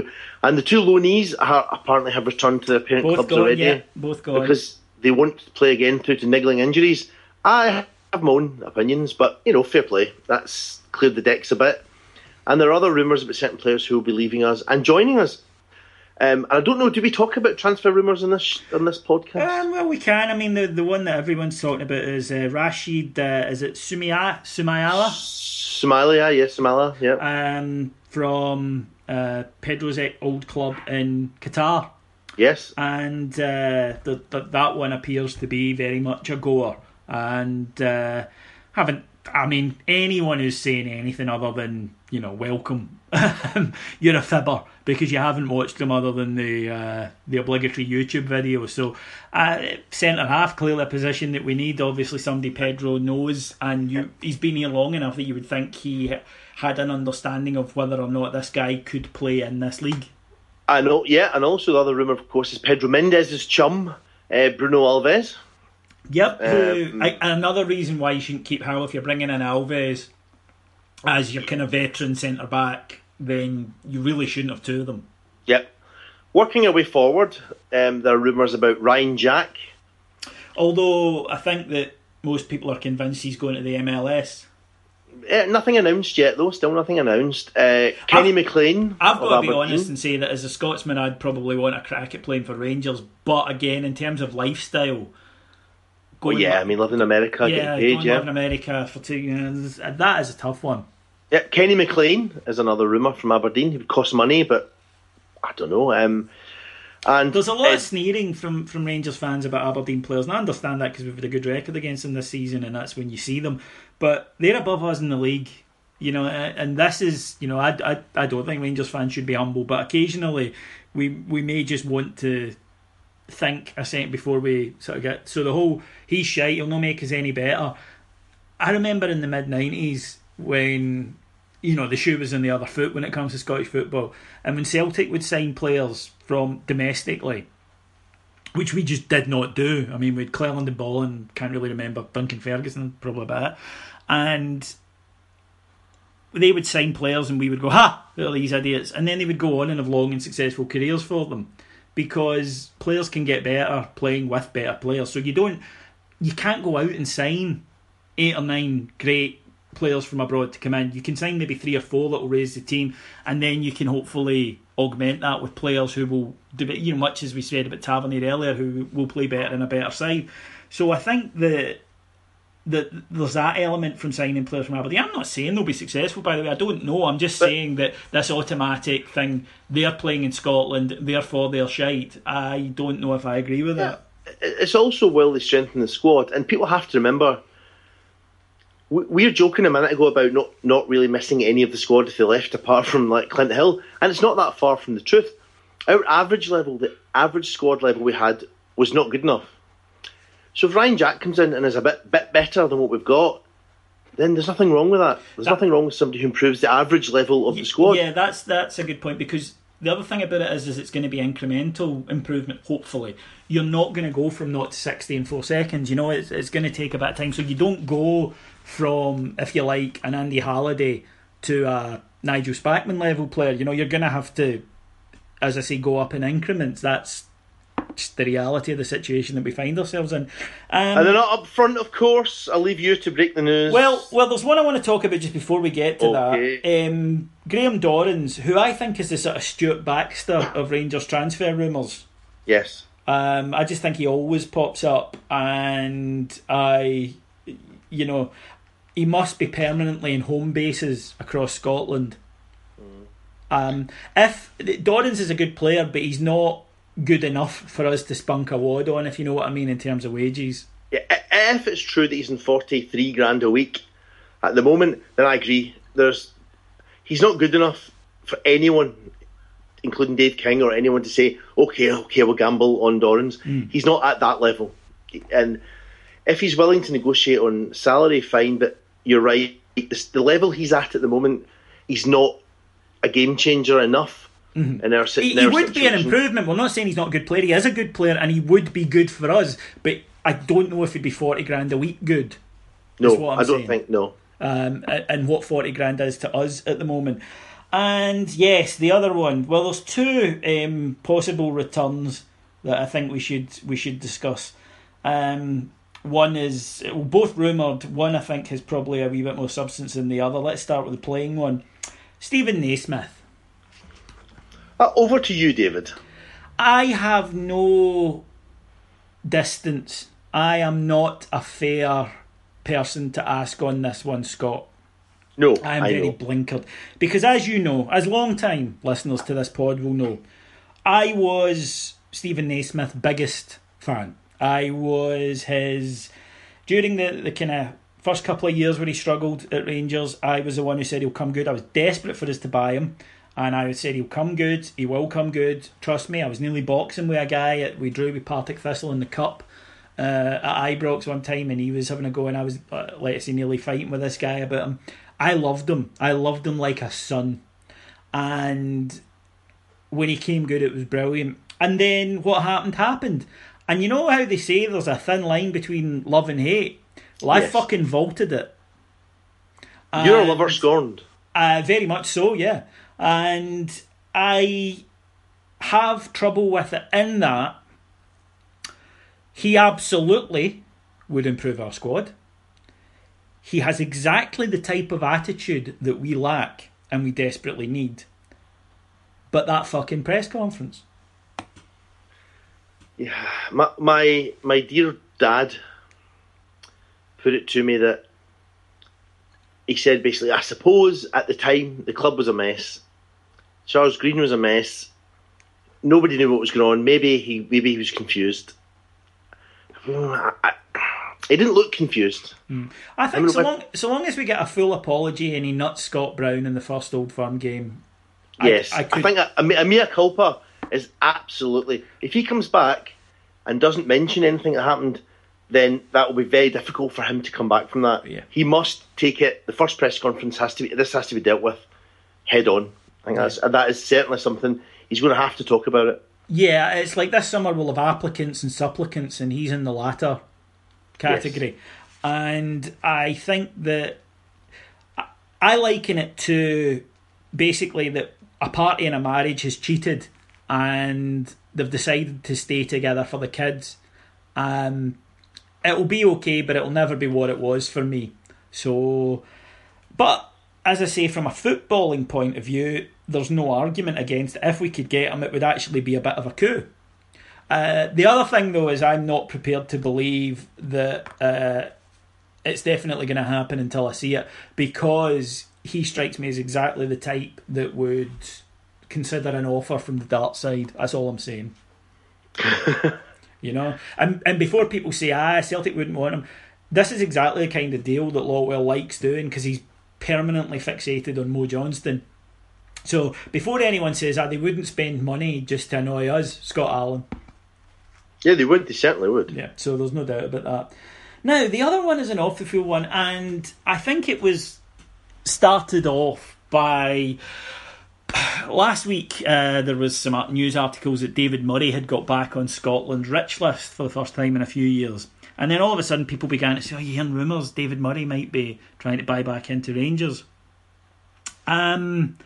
C: and the two loanees are, apparently have returned to their parent
B: Both
C: clubs
B: gone,
C: already.
B: yeah, both gone.
C: because they won't play again due to niggling injuries. I have my own opinions, but you know, fair play. That's cleared the decks a bit. And there are other rumours about certain players who will be leaving us and joining us. Um, and I don't know. Do we talk about transfer rumours on this on this podcast?
B: Um, well, we can. I mean, the the one that everyone's talking about is uh, Rashid. Uh, is it Sumia Sumayala?
C: Somalia, yes, Somalia, yeah.
B: Um, from uh, Pedro's old club in Qatar,
C: yes.
B: and uh, the, the, that one appears to be very much a goer. And uh, haven't. I mean, anyone who's saying anything other than you know welcome, *laughs* you're a fibber because you haven't watched them other than the uh, the obligatory YouTube video. So, uh, centre half clearly a position that we need. Obviously, somebody Pedro knows, and you he's been here long enough that you would think he had an understanding of whether or not this guy could play in this league.
C: I know, yeah, and also the other rumour, of course, is Pedro Mendez's chum, uh, Bruno Alves.
B: Yep.
C: Um,
B: I, another reason why you shouldn't keep Howe if you're bringing in Alves as your kind of veteran centre back, then you really shouldn't have two of them.
C: Yep. Working our way forward, um, there are rumours about Ryan Jack.
B: Although I think that most people are convinced he's going to the MLS.
C: Uh, nothing announced yet, though. Still nothing announced. Uh, Kenny
B: I've-
C: McLean.
B: I've got to be
C: Aberdeen.
B: honest and say that as a Scotsman, I'd probably want a crack at playing for Rangers. But again, in terms of lifestyle,
C: Well,
B: going
C: yeah, I mean, living in America,
B: yeah,
C: getting paid, yeah.
B: live in America for two years, that is a tough one.
C: Yeah, Kenny McLean is another rumour from Aberdeen. He would cost money, but I don't know. Um, and
B: There's a lot of sneering from, from Rangers fans about Aberdeen players, and I understand that because we've had a good record against them this season, and that's when you see them. But they're above us in the league, you know. And this is, you know, I, I, I don't think Rangers fans should be humble, but occasionally we we may just want to think a second before we sort of get. So the whole he's shite, he'll not make us any better. I remember in the mid nineties when you know the shoe was on the other foot when it comes to Scottish football, and when Celtic would sign players from domestically, which we just did not do. I mean, we had Cleland and Ball and can't really remember Duncan Ferguson, probably about it, and they would sign players and we would go, ha, look at these idiots, and then they would go on and have long and successful careers for them because players can get better playing with better players. So you don't, you can't go out and sign eight or nine great players from abroad to come in. You can sign maybe three or four that will raise the team, and then you can hopefully augment that with players who will do it. You know, much as we said about Tavernier earlier, who will play better in a better side. So I think that that there's that element from signing players from Aberdeen. I'm not saying they'll be successful, by the way. I don't know. I'm just saying that this automatic thing, they're playing in Scotland, therefore they're shite. I don't know if I agree with that.
C: it's also well they strengthen the squad, and people have to remember. We we were joking a minute ago about not, not really missing any of the squad if they left, apart from like Clint Hill, and it's not that far from the truth. Our average level, the average squad level we had, was not good enough. So if Ryan Jack comes in and is a bit bit better than what we've got, then there's nothing wrong with that. There's nothing wrong with somebody who improves the average level of the squad.
B: Yeah, that's that's a good point because the other thing about it is, is it's going to be incremental improvement. Hopefully, you're not going to go from not to sixty in four seconds. You know, it's it's going to take a bit of time. So you don't go from, if you like, an Andy Halliday to a Nigel Spackman level player. You know, you're going to have to, as I say, go up in increments. That's just the reality of the situation that we find ourselves in. Um,
C: And not up front, of course, I'll leave you to break the news.
B: well, well, there's one I want to talk about just before we get to
C: Okay.
B: that. Um, Graham Dorrans, who I think is the sort of Stuart Baxter of Rangers transfer rumours.
C: yes.
B: Um, I just think he always pops up, and I, you know, he must be permanently in home bases across Scotland. Um, if Dorrans is a good player, but he's not good enough for us to spunk a wad on, if you know what I mean, in terms of wages.
C: Yeah, if it's true that he's in forty three grand a week at the moment, then I agree. There's he's not good enough for anyone, including Dave King or anyone, to say, okay, okay, we'll gamble on Dorrans. He's not at that level, and if he's willing to negotiate on salary, fine. But you're right, the, level he's at at the moment, he's not a game changer enough. In our,
B: He,
C: in
B: he
C: our
B: would be an improvement. We're not saying he's not a good player. He is a good player, and he would be good for us. But I don't know if he'd be forty grand a week good.
C: No,
B: what I'm
C: I don't
B: saying.
C: think no.
B: um, and what 40 grand is to us at the moment. And yes, the other one. Well, there's two um, possible returns that I think we should we should discuss. Um, one is well, both rumoured. One I think has probably a wee bit more substance than the other. Let's start with the playing one. Stephen Naismith.
C: Uh, over to you, David.
B: I have no distance. I am not a fair person to ask on this one, Scot.
C: No,
B: I am
C: I
B: very
C: know.
B: blinkered. Because as you know, as long time listeners to this pod will know, I was Stephen Naismith's biggest fan. I was his during the, the kind of first couple of years when he struggled at Rangers, I was the one who said he'll come good. I was desperate for us to buy him. And I said he'll come good, he will come good. Trust me, I was nearly boxing with a guy at, we drew with Partick Thistle in the cup uh, at Ibrox one time, and he was having a go, and I was, uh, let's say, nearly fighting with this guy about him. I loved him. I loved him like a son. And when he came good, it was brilliant. And then what happened happened. And you know how they say there's a thin line between love and hate? Well, I
C: Yes.
B: fucking vaulted it.
C: You're a lover scorned.
B: uh, very much so, yeah. And I have trouble with it in that he absolutely would improve our squad. He has exactly the type of attitude that we lack and we desperately need. But that fucking press conference.
C: Yeah, my my my dear dad put it to me that he said basically, I suppose at the time the club was a mess. Charles Green was a mess. Nobody knew what was going on. Maybe he maybe he was confused. I, *sighs* I, he didn't look confused. Hmm.
B: I think
C: mean,
B: so long, so long as we get a full apology and he nuts Scott Brown in the first Old Firm game.
C: Yes,
B: I,
C: I,
B: could,
C: think a, a, a mea culpa is absolutely. If he comes back and doesn't mention anything that happened, then that will be very difficult for him to come back from that.
B: Yeah.
C: He must take it. The first press conference has to be. This has to be dealt with head on. I think that's that is certainly something he's going to have to talk about it.
B: Yeah, it's like this summer we'll have applicants and supplicants, and he's in the latter category. And I think that I- I liken it to basically that a party in a marriage has cheated and they've decided to stay together for the kids. Um, it'll be okay, but it'll never be what it was for me. So, but as I say, from a footballing point of view, there's no argument against it. If we could get him, it would actually be a bit of a coup. Uh, the other thing, though, is I'm not prepared to believe that uh, it's definitely going to happen until I see it because he strikes me as exactly the type that would consider an offer from the dart side. That's all I'm saying. *laughs* you know, and and before people say ah Celtic wouldn't want him, this is exactly the kind of deal that Lawwell likes doing because he's permanently fixated on Mo Johnston. So before anyone says ah they wouldn't spend money just to annoy us, Scott Allan.
C: Yeah, they would. They certainly would.
B: Yeah, so there's no doubt about that. Now, the other one is an off the field one, and I think it was started off by. Last week, uh, there was some news articles that David Murray had got back on Scotland's rich list for the first time in a few years. And then all of a sudden, people began to say, "Oh, you're hearing rumours David Murray might be trying to buy back into Rangers." Um,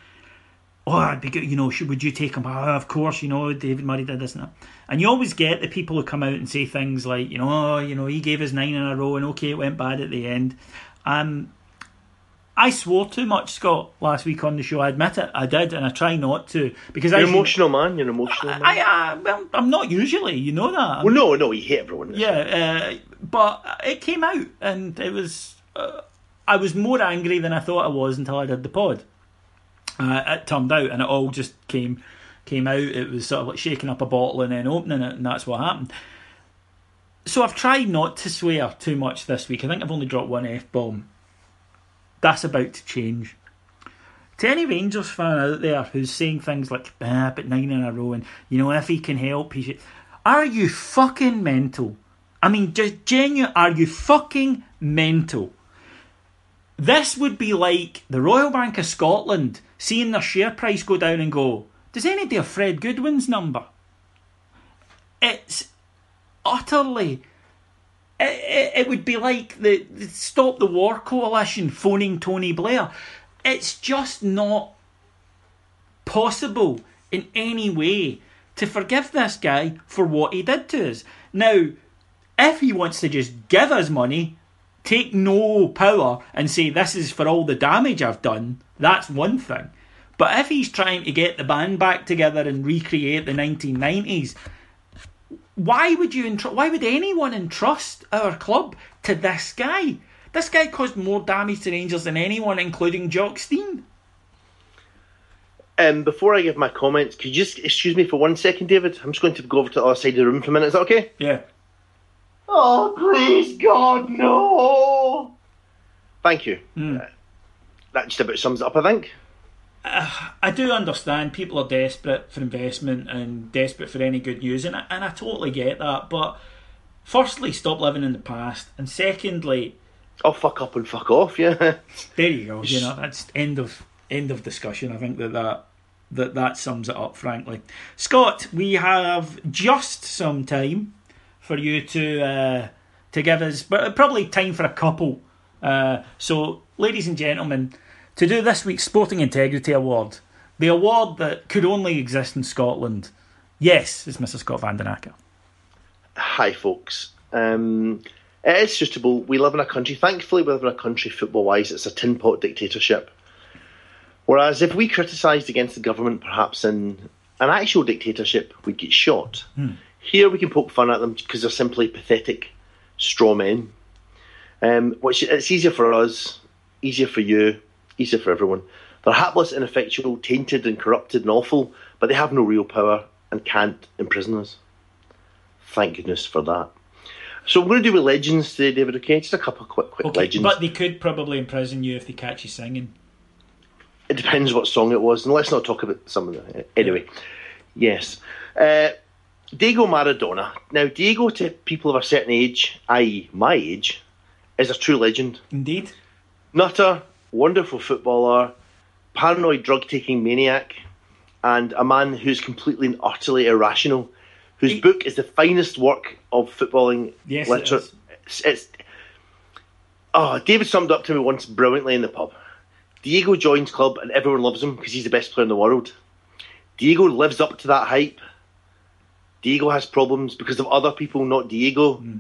B: oh, I'd be good. You know, should would you take him? Oh, of course, you know David Murray did this and that. And you always get the people who come out and say things like, you know, oh, you know, he gave us nine in a row, and okay, it went bad at the end. Um, I swore too much, Scot, last week on the show. I admit it, I did, and I try not to because
C: You're an emotional man. You're an emotional man.
B: I, I, well, I'm not usually, you know that.
C: well, no, no, you hate everyone.
B: Yeah, uh, but it came out, and it was. Uh, I was more angry than I thought I was until I did the pod. Uh, it turned out, and it all just came came out. It was sort of like shaking up a bottle and then opening it, and that's what happened. So I've tried not to swear too much this week. I think I've only dropped one f bomb. That's about to change. To any Rangers fan out there who's saying things like ah, but nine in a row, and you know if he can help, he should. Are you fucking mental? I mean, just genuine. Are you fucking mental? This would be like the Royal Bank of Scotland seeing their share price go down and go, does anybody have Fred Goodwin's number? It's utterly. It, it, would be like the, the Stop the War Coalition phoning Tony Blair. It's just not possible in any way to forgive this guy for what he did to us. Now, if he wants to just give us money, take no power, and say this is for all the damage I've done, that's one thing. But if he's trying to get the band back together and recreate the 1990s, why would you entr- why would anyone entrust our club to this guy? This guy caused more damage to Rangers than anyone, including Jock Stein.
C: Um, before I give my comments, could you just excuse me for one second, David? I'm just going to go over to the other side of the room for a minute. Is that okay?
B: Yeah.
C: Oh, please, God, no! Thank you. Uh, that just about sums it up, I think. *sighs*
B: I do understand people are desperate for investment and desperate for any good news, and I, and I totally get that. But firstly, stop living in the past, and secondly,
C: I'll fuck up and fuck off, yeah. *laughs*
B: there you go. You know, that's end of end of discussion. I think that that that that sums it up. Frankly, Scot, we have just some time for you to uh, to give us, but probably time for a couple. Uh, so, ladies and gentlemen, to do this week's Sporting Integrity Award, the award that could only exist in Scotland. Yes, it's Mr. Scot Van den.
C: Hi, folks. Um, it is suitable. We live in a country, thankfully, we live in a country football wise, it's a tin pot dictatorship. Whereas if we criticised against the government, perhaps in an actual dictatorship, we'd get shot. Here we can poke fun at them because they're simply pathetic straw men. Um, which it's easier for us, easier for you, easier for everyone. They're hapless, ineffectual, tainted, and corrupted and awful, but they have no real power and can't imprison us. Thank goodness for that. So we're going to do with legends today, David. Okay, just a couple of quick, quick
B: Okay,
C: legends.
B: but they could probably imprison you if they catch you singing.
C: It depends what song it was, and let's not talk about some of the. Anyway, yes. Uh, Diego Maradona. Now, Diego, to people of a certain age, i.e., my age, is a true legend.
B: Indeed.
C: Nutter, wonderful footballer, paranoid drug taking maniac, and a man who's completely and utterly irrational, whose
B: He-
C: book is the finest work of footballing
B: Yes,
C: literature. It's, it's oh, David summed up to me once brilliantly in the pub. Diego joins club and everyone loves him because he's the best player in the world. Diego lives up to that hype. Diego has problems because of other people, not Diego.
B: Hmm.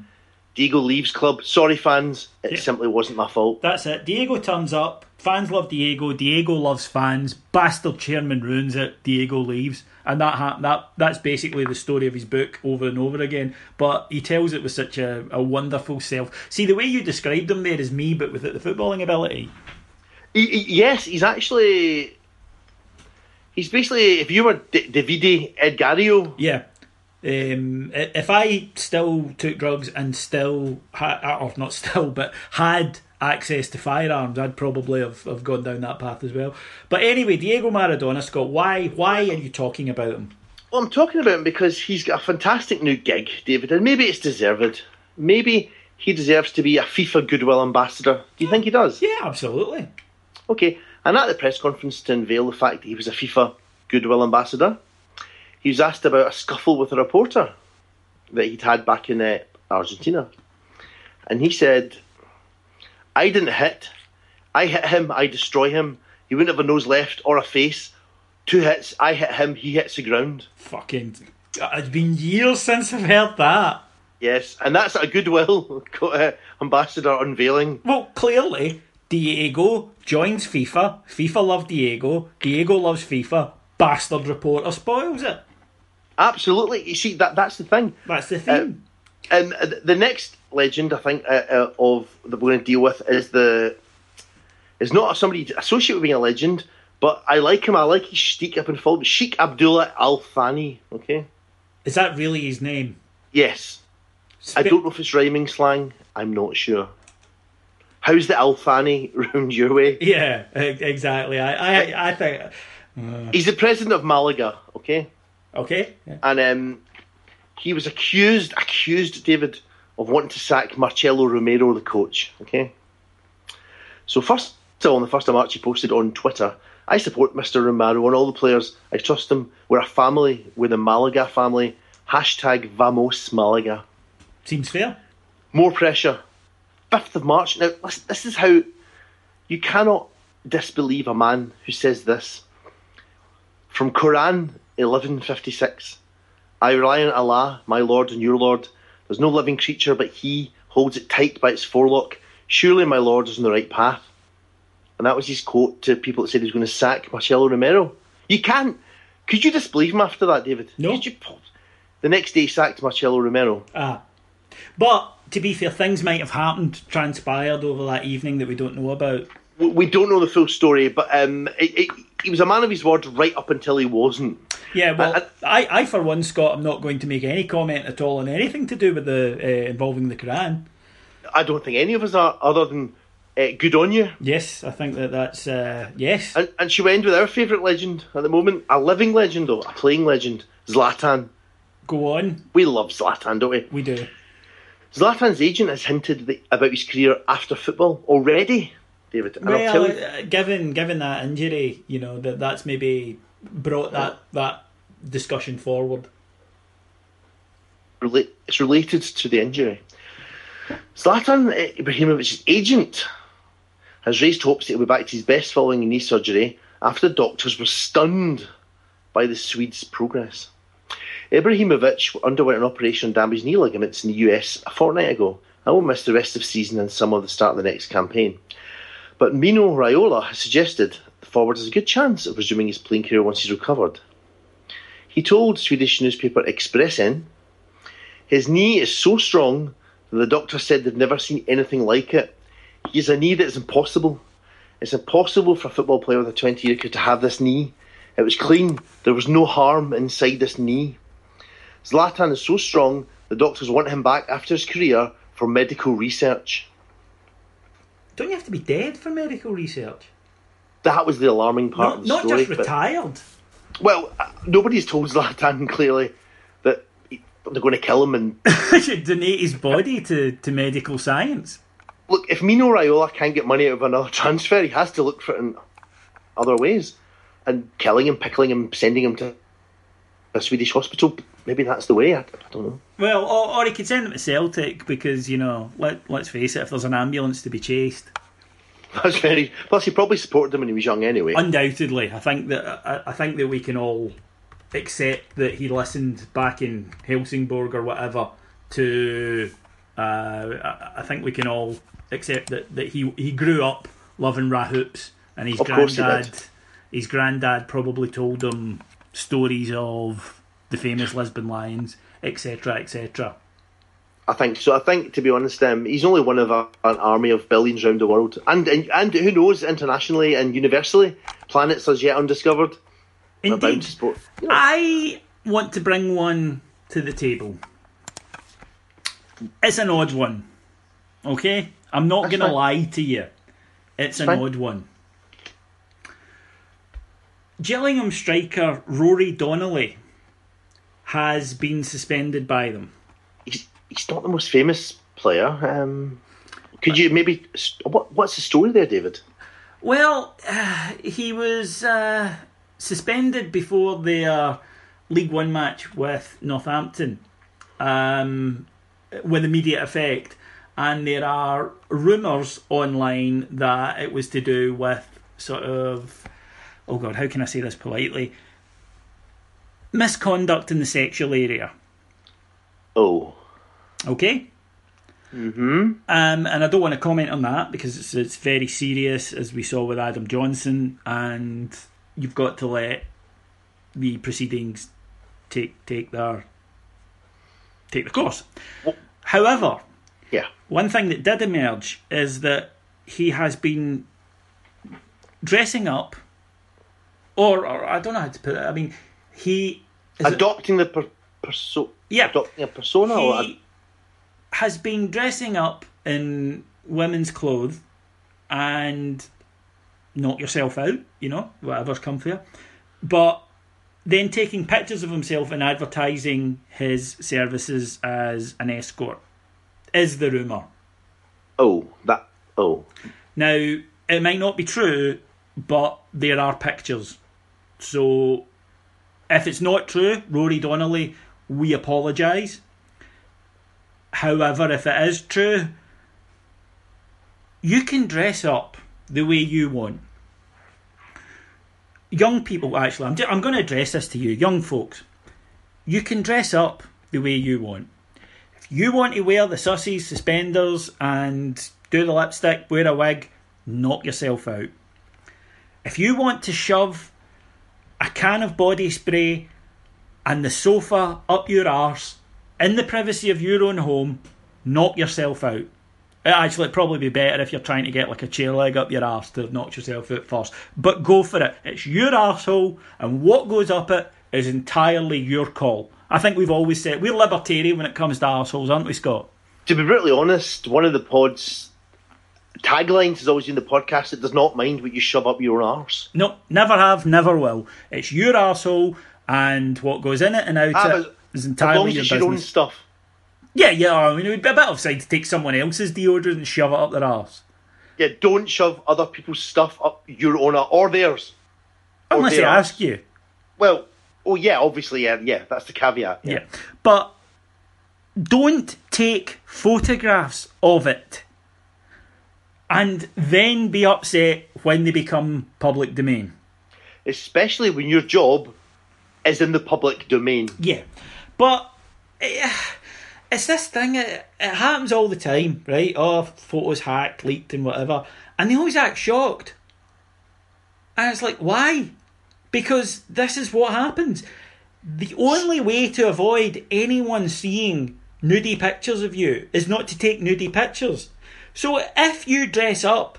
C: Diego leaves club. Sorry, fans. It
B: Yeah.
C: simply wasn't my fault.
B: That's it. Diego turns up. Fans love Diego. Diego loves fans. Bastard chairman ruins it. Diego leaves, and that ha- that that's basically the story of his book over and over again. But he tells it with such a, a wonderful self. See the way you described him there is me, but without the footballing ability.
C: He, he- yes, he's actually. He's basically, if you were D- Davide Edgario,
B: Yeah. Um, if I still took drugs and still had, or not still, but had access to firearms, I'd probably have, have gone down that path as well. But anyway, Diego Maradona, Scot, why why are you talking about him?
C: well, I'm talking about him because he's got a fantastic new gig, David, and maybe it's deserved. Maybe he deserves to be a FIFA Goodwill ambassador. Do you think he does?
B: Yeah, absolutely.
C: Okay, and at the press conference to unveil the fact that he was a FIFA Goodwill ambassador, he was asked about a scuffle with a reporter that he'd had back in uh, Argentina. And he said, I didn't hit. I hit him, I destroy him. He wouldn't have a nose left or a face. Two hits, I hit him, he hits the ground.
B: Fucking, it's been years since I've heard that.
C: Yes, and that's a Goodwill *laughs* uh, ambassador unveiling.
B: Well, clearly, Diego joins FIFA. FIFA love Diego. Diego loves FIFA. Bastard reporter spoils it.
C: Absolutely. You see, that that's the thing.
B: That's the theme.
C: And uh, the next legend, I think, uh, uh, of that we're going to deal with is the is not somebody associated with being a legend, but I like him. I like his shtick up in full. Sheikh Abdullah Al Thani. Okay.
B: Is that really his name?
C: Yes. I don't know if it's rhyming slang. I'm not sure. How's the Al Thani *laughs* round your way?
B: Yeah, exactly. I, I, I think.
C: He's the president of Malaga. Okay.
B: Okay. Yeah.
C: and um, he was accused, accused David of wanting to sack Marcelo Romero, the coach. Okay, so first all, on the first of March, he posted on Twitter, "I support Mr. Romero and all the players. I trust them. We're a family. We're the Malaga family. Hashtag Vamos Malaga.
B: Seems fair.
C: More pressure. Fifth of March. Now, listen, this is how you cannot disbelieve a man who says this. From Quran 1156 I rely on Allah, my Lord and your Lord. There's no living creature but He holds it tight by its forelock. Surely my Lord is on the right path. And that was his quote to people that said he was going to sack Marcelo Romero. You can't. Could you disbelieve him after that, David?
B: No.
C: You, the next day, he sacked Marcelo Romero.
B: Ah. But to be fair, things might have happened, transpired over that evening that we don't know about.
C: We- We don't know the full story, but um, it, it, he was a man of his word right up until he wasn't.
B: Yeah, well,
C: I-
B: I, I, for one, Scot, I'm not going to make any comment at all on anything to do with the uh, involving the Quran.
C: I don't think any of us are, other than uh, good on you.
B: Yes, I think that that's uh, yes.
C: And, and she went with our favourite legend at the moment, a living legend, though, a playing legend, Zlatan.
B: Go on,
C: We love Zlatan, don't we?
B: we do.
C: Zlatan's agent has hinted that, about his career after football already, David. And I'll tell
B: Well,
C: you,
B: uh, given given that injury, you know that that's maybe brought that that discussion forward.
C: it's related to the injury. Zlatan Ibrahimovic's agent has raised hopes that he'll be back to his best following knee surgery after doctors were stunned by the Swedes' progress. Ibrahimovic underwent an operation on damaged knee ligaments in the US a fortnight ago and will miss the rest of the season and some of the start of the next campaign. But Mino Raiola has suggested the forward has a good chance of resuming his playing career once he's recovered. He told Swedish newspaper Expressen his knee is so strong that the doctor said they've never seen anything like it. He has a knee that is impossible. It's impossible for a football player with a 20 year career to have this knee. It was clean. There was no harm inside this knee. Zlatan is so strong, the doctors want him back after his career for medical research.
B: Don't you have to be dead for medical research?
C: That was the alarming part
B: Not,
C: of the
B: not
C: story.
B: just
C: but-
B: retired.
C: well, uh, nobody's told Zlatan clearly that he- they're going to kill him and *laughs*
B: should donate his body to, to medical science.
C: look, if Mino Raiola can't get money out of another transfer, he has to look for it in other ways. And killing him, pickling him, sending him to a Swedish hospital, maybe that's the way. I, I don't know.
B: Well, or, or he could send him to Celtic because you know, let let's face it, if there's an ambulance to be chased,
C: That's very. Plus, he probably supported them when he was young anyway.
B: undoubtedly, I think that I, I think that we can all accept that he listened back in Helsingborg or whatever to. Uh, I, I think we can all accept that, that he he grew up loving Rahoops, and his
C: Of
B: granddad, his granddad probably told him stories of the famous Lisbon Lions, etc., etc.
C: I think so. I think, to be honest, um, he's only one of a, an army of billions around the world, and, and and who knows, internationally and universally, planets as yet undiscovered.
B: Indeed,
C: to support- you know,
B: I want to bring one to the table. It's an odd one, okay? I'm not going to lie to you. It's an
C: fine.
B: odd one. Gillingham striker Rory Donnelly has been suspended by them.
C: he's, he's not the most famous player. Um, could you maybe what, what's the story there, David?
B: Well, uh, he was uh, suspended before their League One match with Northampton um, with immediate effect. And there are rumours online that it was to do with sort of, oh God, how can I say this politely? Misconduct in the sexual area.
C: Oh,
B: Okay. Mm-hmm. Um, and I don't want to comment on that because it's it's very serious, as we saw with Adam Johnson, and you've got to let the proceedings take take their take the course. However,
C: yeah.
B: one thing that did emerge is that he has been dressing up, or, or I don't know how to put it. I mean, he is it-
C: Adopting the per, perso-
B: Yeah.
C: adopting a persona. or
B: he has been dressing up in women's clothes and knock yourself out, you know, whatever's come for you. But then taking pictures of himself and advertising his services as an escort is the rumour.
C: oh, that. Oh,
B: Now, it might not be true, but there are pictures. So, if it's not true, Rory Donnelly, we apologise. However, if it is true, you can dress up the way you want. young people, actually, I'm, I'm going to address this to you, young folks. You can dress up the way you want. If you want to wear the sussies, suspenders, and do the lipstick, wear a wig, knock yourself out. If you want to shove a can of body spray and the sofa up your arse in the privacy of your own home, knock yourself out. It actually probably be better if you're trying to get like a chair leg up your arse to knock yourself out first. But go for it. It's your arsehole and what goes up it is entirely your call. I think we've always said we're libertarian when it comes to arseholes, aren't we, Scot?
C: To be brutally honest, one of the pod's taglines is always in the podcast it does not mind what you shove up your arse.
B: No, never have, never will. It's your arsehole and what goes in it and out
C: Ah,
B: it is entirely your
C: your own
B: business.
C: stuff.
B: Yeah, yeah, I mean, it would be a bit offside to take someone else's deodorant and shove it up their arse.
C: Yeah, don't shove other people's stuff up your own or theirs. Or
B: Unless they ask you.
C: Well, oh yeah, obviously, yeah, yeah, that's the caveat.
B: Yeah. But don't take photographs of it and then be upset when they become public domain.
C: Especially when your job is in the public domain.
B: Yeah. But eh, it's this thing, it, it happens all the time, right? Oh, photos hacked, leaked, and whatever. And they always act shocked. And it's like, why? Because this is what happens. The only way to avoid anyone seeing nudie pictures of you is not to take nudie pictures. So if you dress up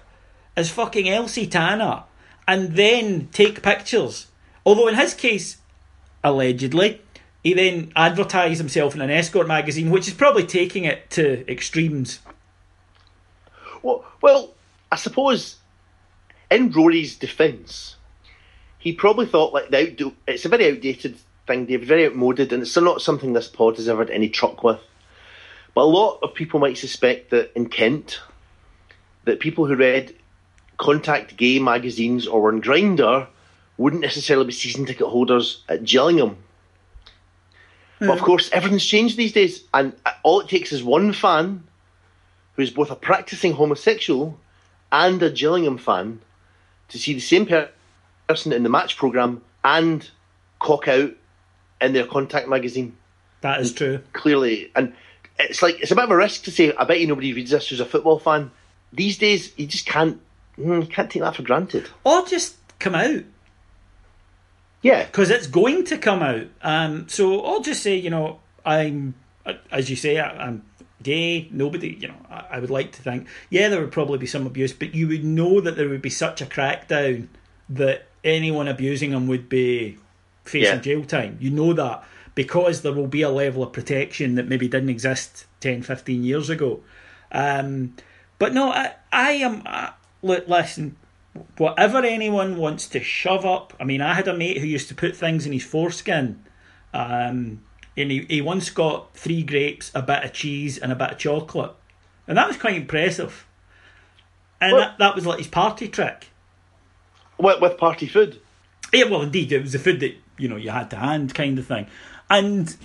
B: as fucking Elsie Tanner and then take pictures, although in his case, allegedly, he then advertised himself in an escort magazine, which is probably taking it to extremes.
C: Well, well, I suppose in Rory's defence, he probably thought like the outdo- it's a very outdated thing, David, very outmoded, and it's not something this pod has ever had any truck with. But a lot of people might suspect that in Kent, that people who read contact gay magazines or were in Grindr wouldn't necessarily be season ticket holders at Gillingham. But of hmm. course, everything's changed these days, and uh, all it takes is one fan who's both a practicing homosexual and a Gillingham fan to see the same per- person in the match programme and cock out in their contact magazine.
B: That is true.
C: Clearly, and it's like it's a bit of a risk to say. I bet you nobody reads this who's a football fan. These days, you just can't. mm, You can't take that for granted.
B: Or just come out.
C: Yeah,
B: because it's going to come out. Um, so I'll just say, you know, I'm, as you say, I, I'm gay. Nobody, you know, I, I would like to think, yeah, there would probably be some abuse, but you would know that there would be such a crackdown that anyone abusing him would be facing
C: Yeah.
B: jail time. You know that because there will be a level of protection that maybe didn't exist 10, 15 years ago. Um, but no, I, I am. Uh, look, listen. Whatever anyone wants to shove up. I mean, I had a mate who used to put things in his foreskin. Um, and he, he once got three grapes, a bit of cheese, and a bit of chocolate. And that was quite impressive. And
C: Well-
B: that, that was like his party trick.
C: with, with party food.
B: Yeah, well, indeed, it was the food that you know you had to hand, kind of thing. And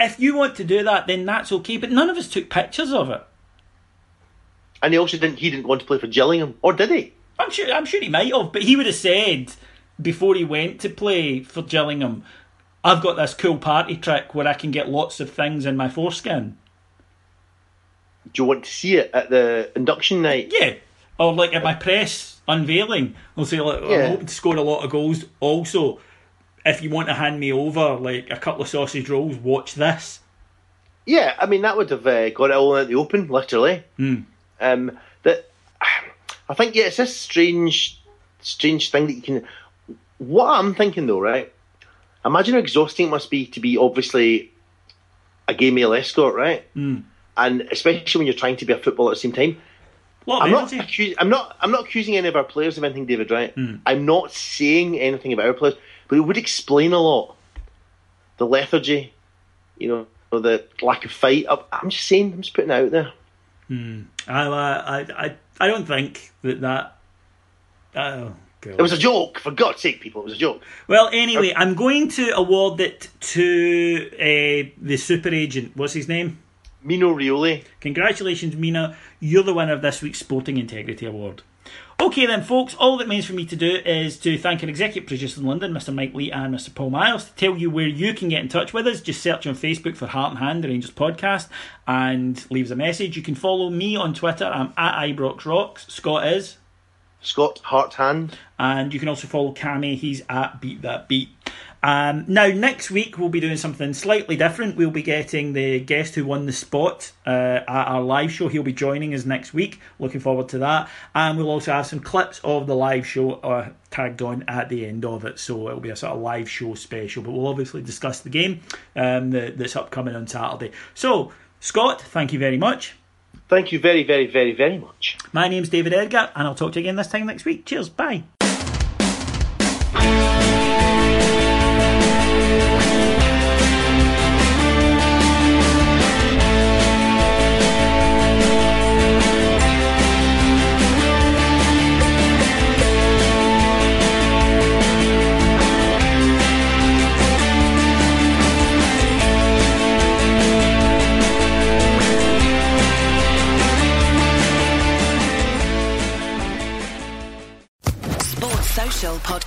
B: if you want to do that, then that's okay. But none of us took pictures of it.
C: And he also didn't. He didn't want to play for Gillingham, or did he?
B: I'm sure. I'm sure he might have, but he would have said before he went to play for Gillingham, "I've got this cool party trick where I can get lots of things in my foreskin."
C: Do you want to see it at the induction night?
B: Yeah, or like at my press unveiling, I'll say, like,
C: Yeah.
B: "I'm hoping to score a lot of goals." Also, if you want to hand me over like a couple of sausage rolls, watch this.
C: Yeah, I mean that would have uh, got it all in the open, literally. Um, that I think yeah, it's this strange, strange thing that you can. What I'm thinking though, right? Imagine how exhausting it must be to be obviously a gay male escort, right? Mm. And especially when you're trying to be a footballer at the same time.
B: A
C: I'm not, I'm not. I'm not accusing any of our players of anything, David. Right? I'm not saying anything about our players, but it would explain a lot. The lethargy, you know, or the lack of fight. I'm just saying. I'm just putting it out there.
B: I, uh, I, I, I don't think that that. Oh, God.
C: It was a joke, for God's sake, people. It was a joke.
B: Well, anyway, I'm going to award it to uh, the super agent. What's his name?
C: Mino Rioli.
B: Congratulations, Mina. You're the winner of this week's Sporting Integrity Award. Okay, then, folks, all that means for me to do is to thank an executive producer in London, Mr. Mike Lee and Mr. Paul Miles, to tell you where you can get in touch with us. Just search on Facebook for Heart and Hand, the Rangers podcast, and leave us a message. You can follow me on Twitter. I'm at Ibrox Rocks. Scot is.
C: Scott Heart Hand.
B: And you can also follow Cammy. He's at Beat That Beat. Um, now, next week we'll be doing something slightly different. We'll be getting the guest who won the spot uh, at our live show. He'll be joining us next week. Looking forward to that. And we'll also have some clips of the live show uh, tagged on at the end of it. So it'll be a sort of live show special. But we'll obviously discuss the game um, that's upcoming on Saturday. So, Scot, thank you very much.
C: Thank you very, very, very, very much.
B: My name's David Edgar, and I'll talk to you again this time next week. Cheers. Bye.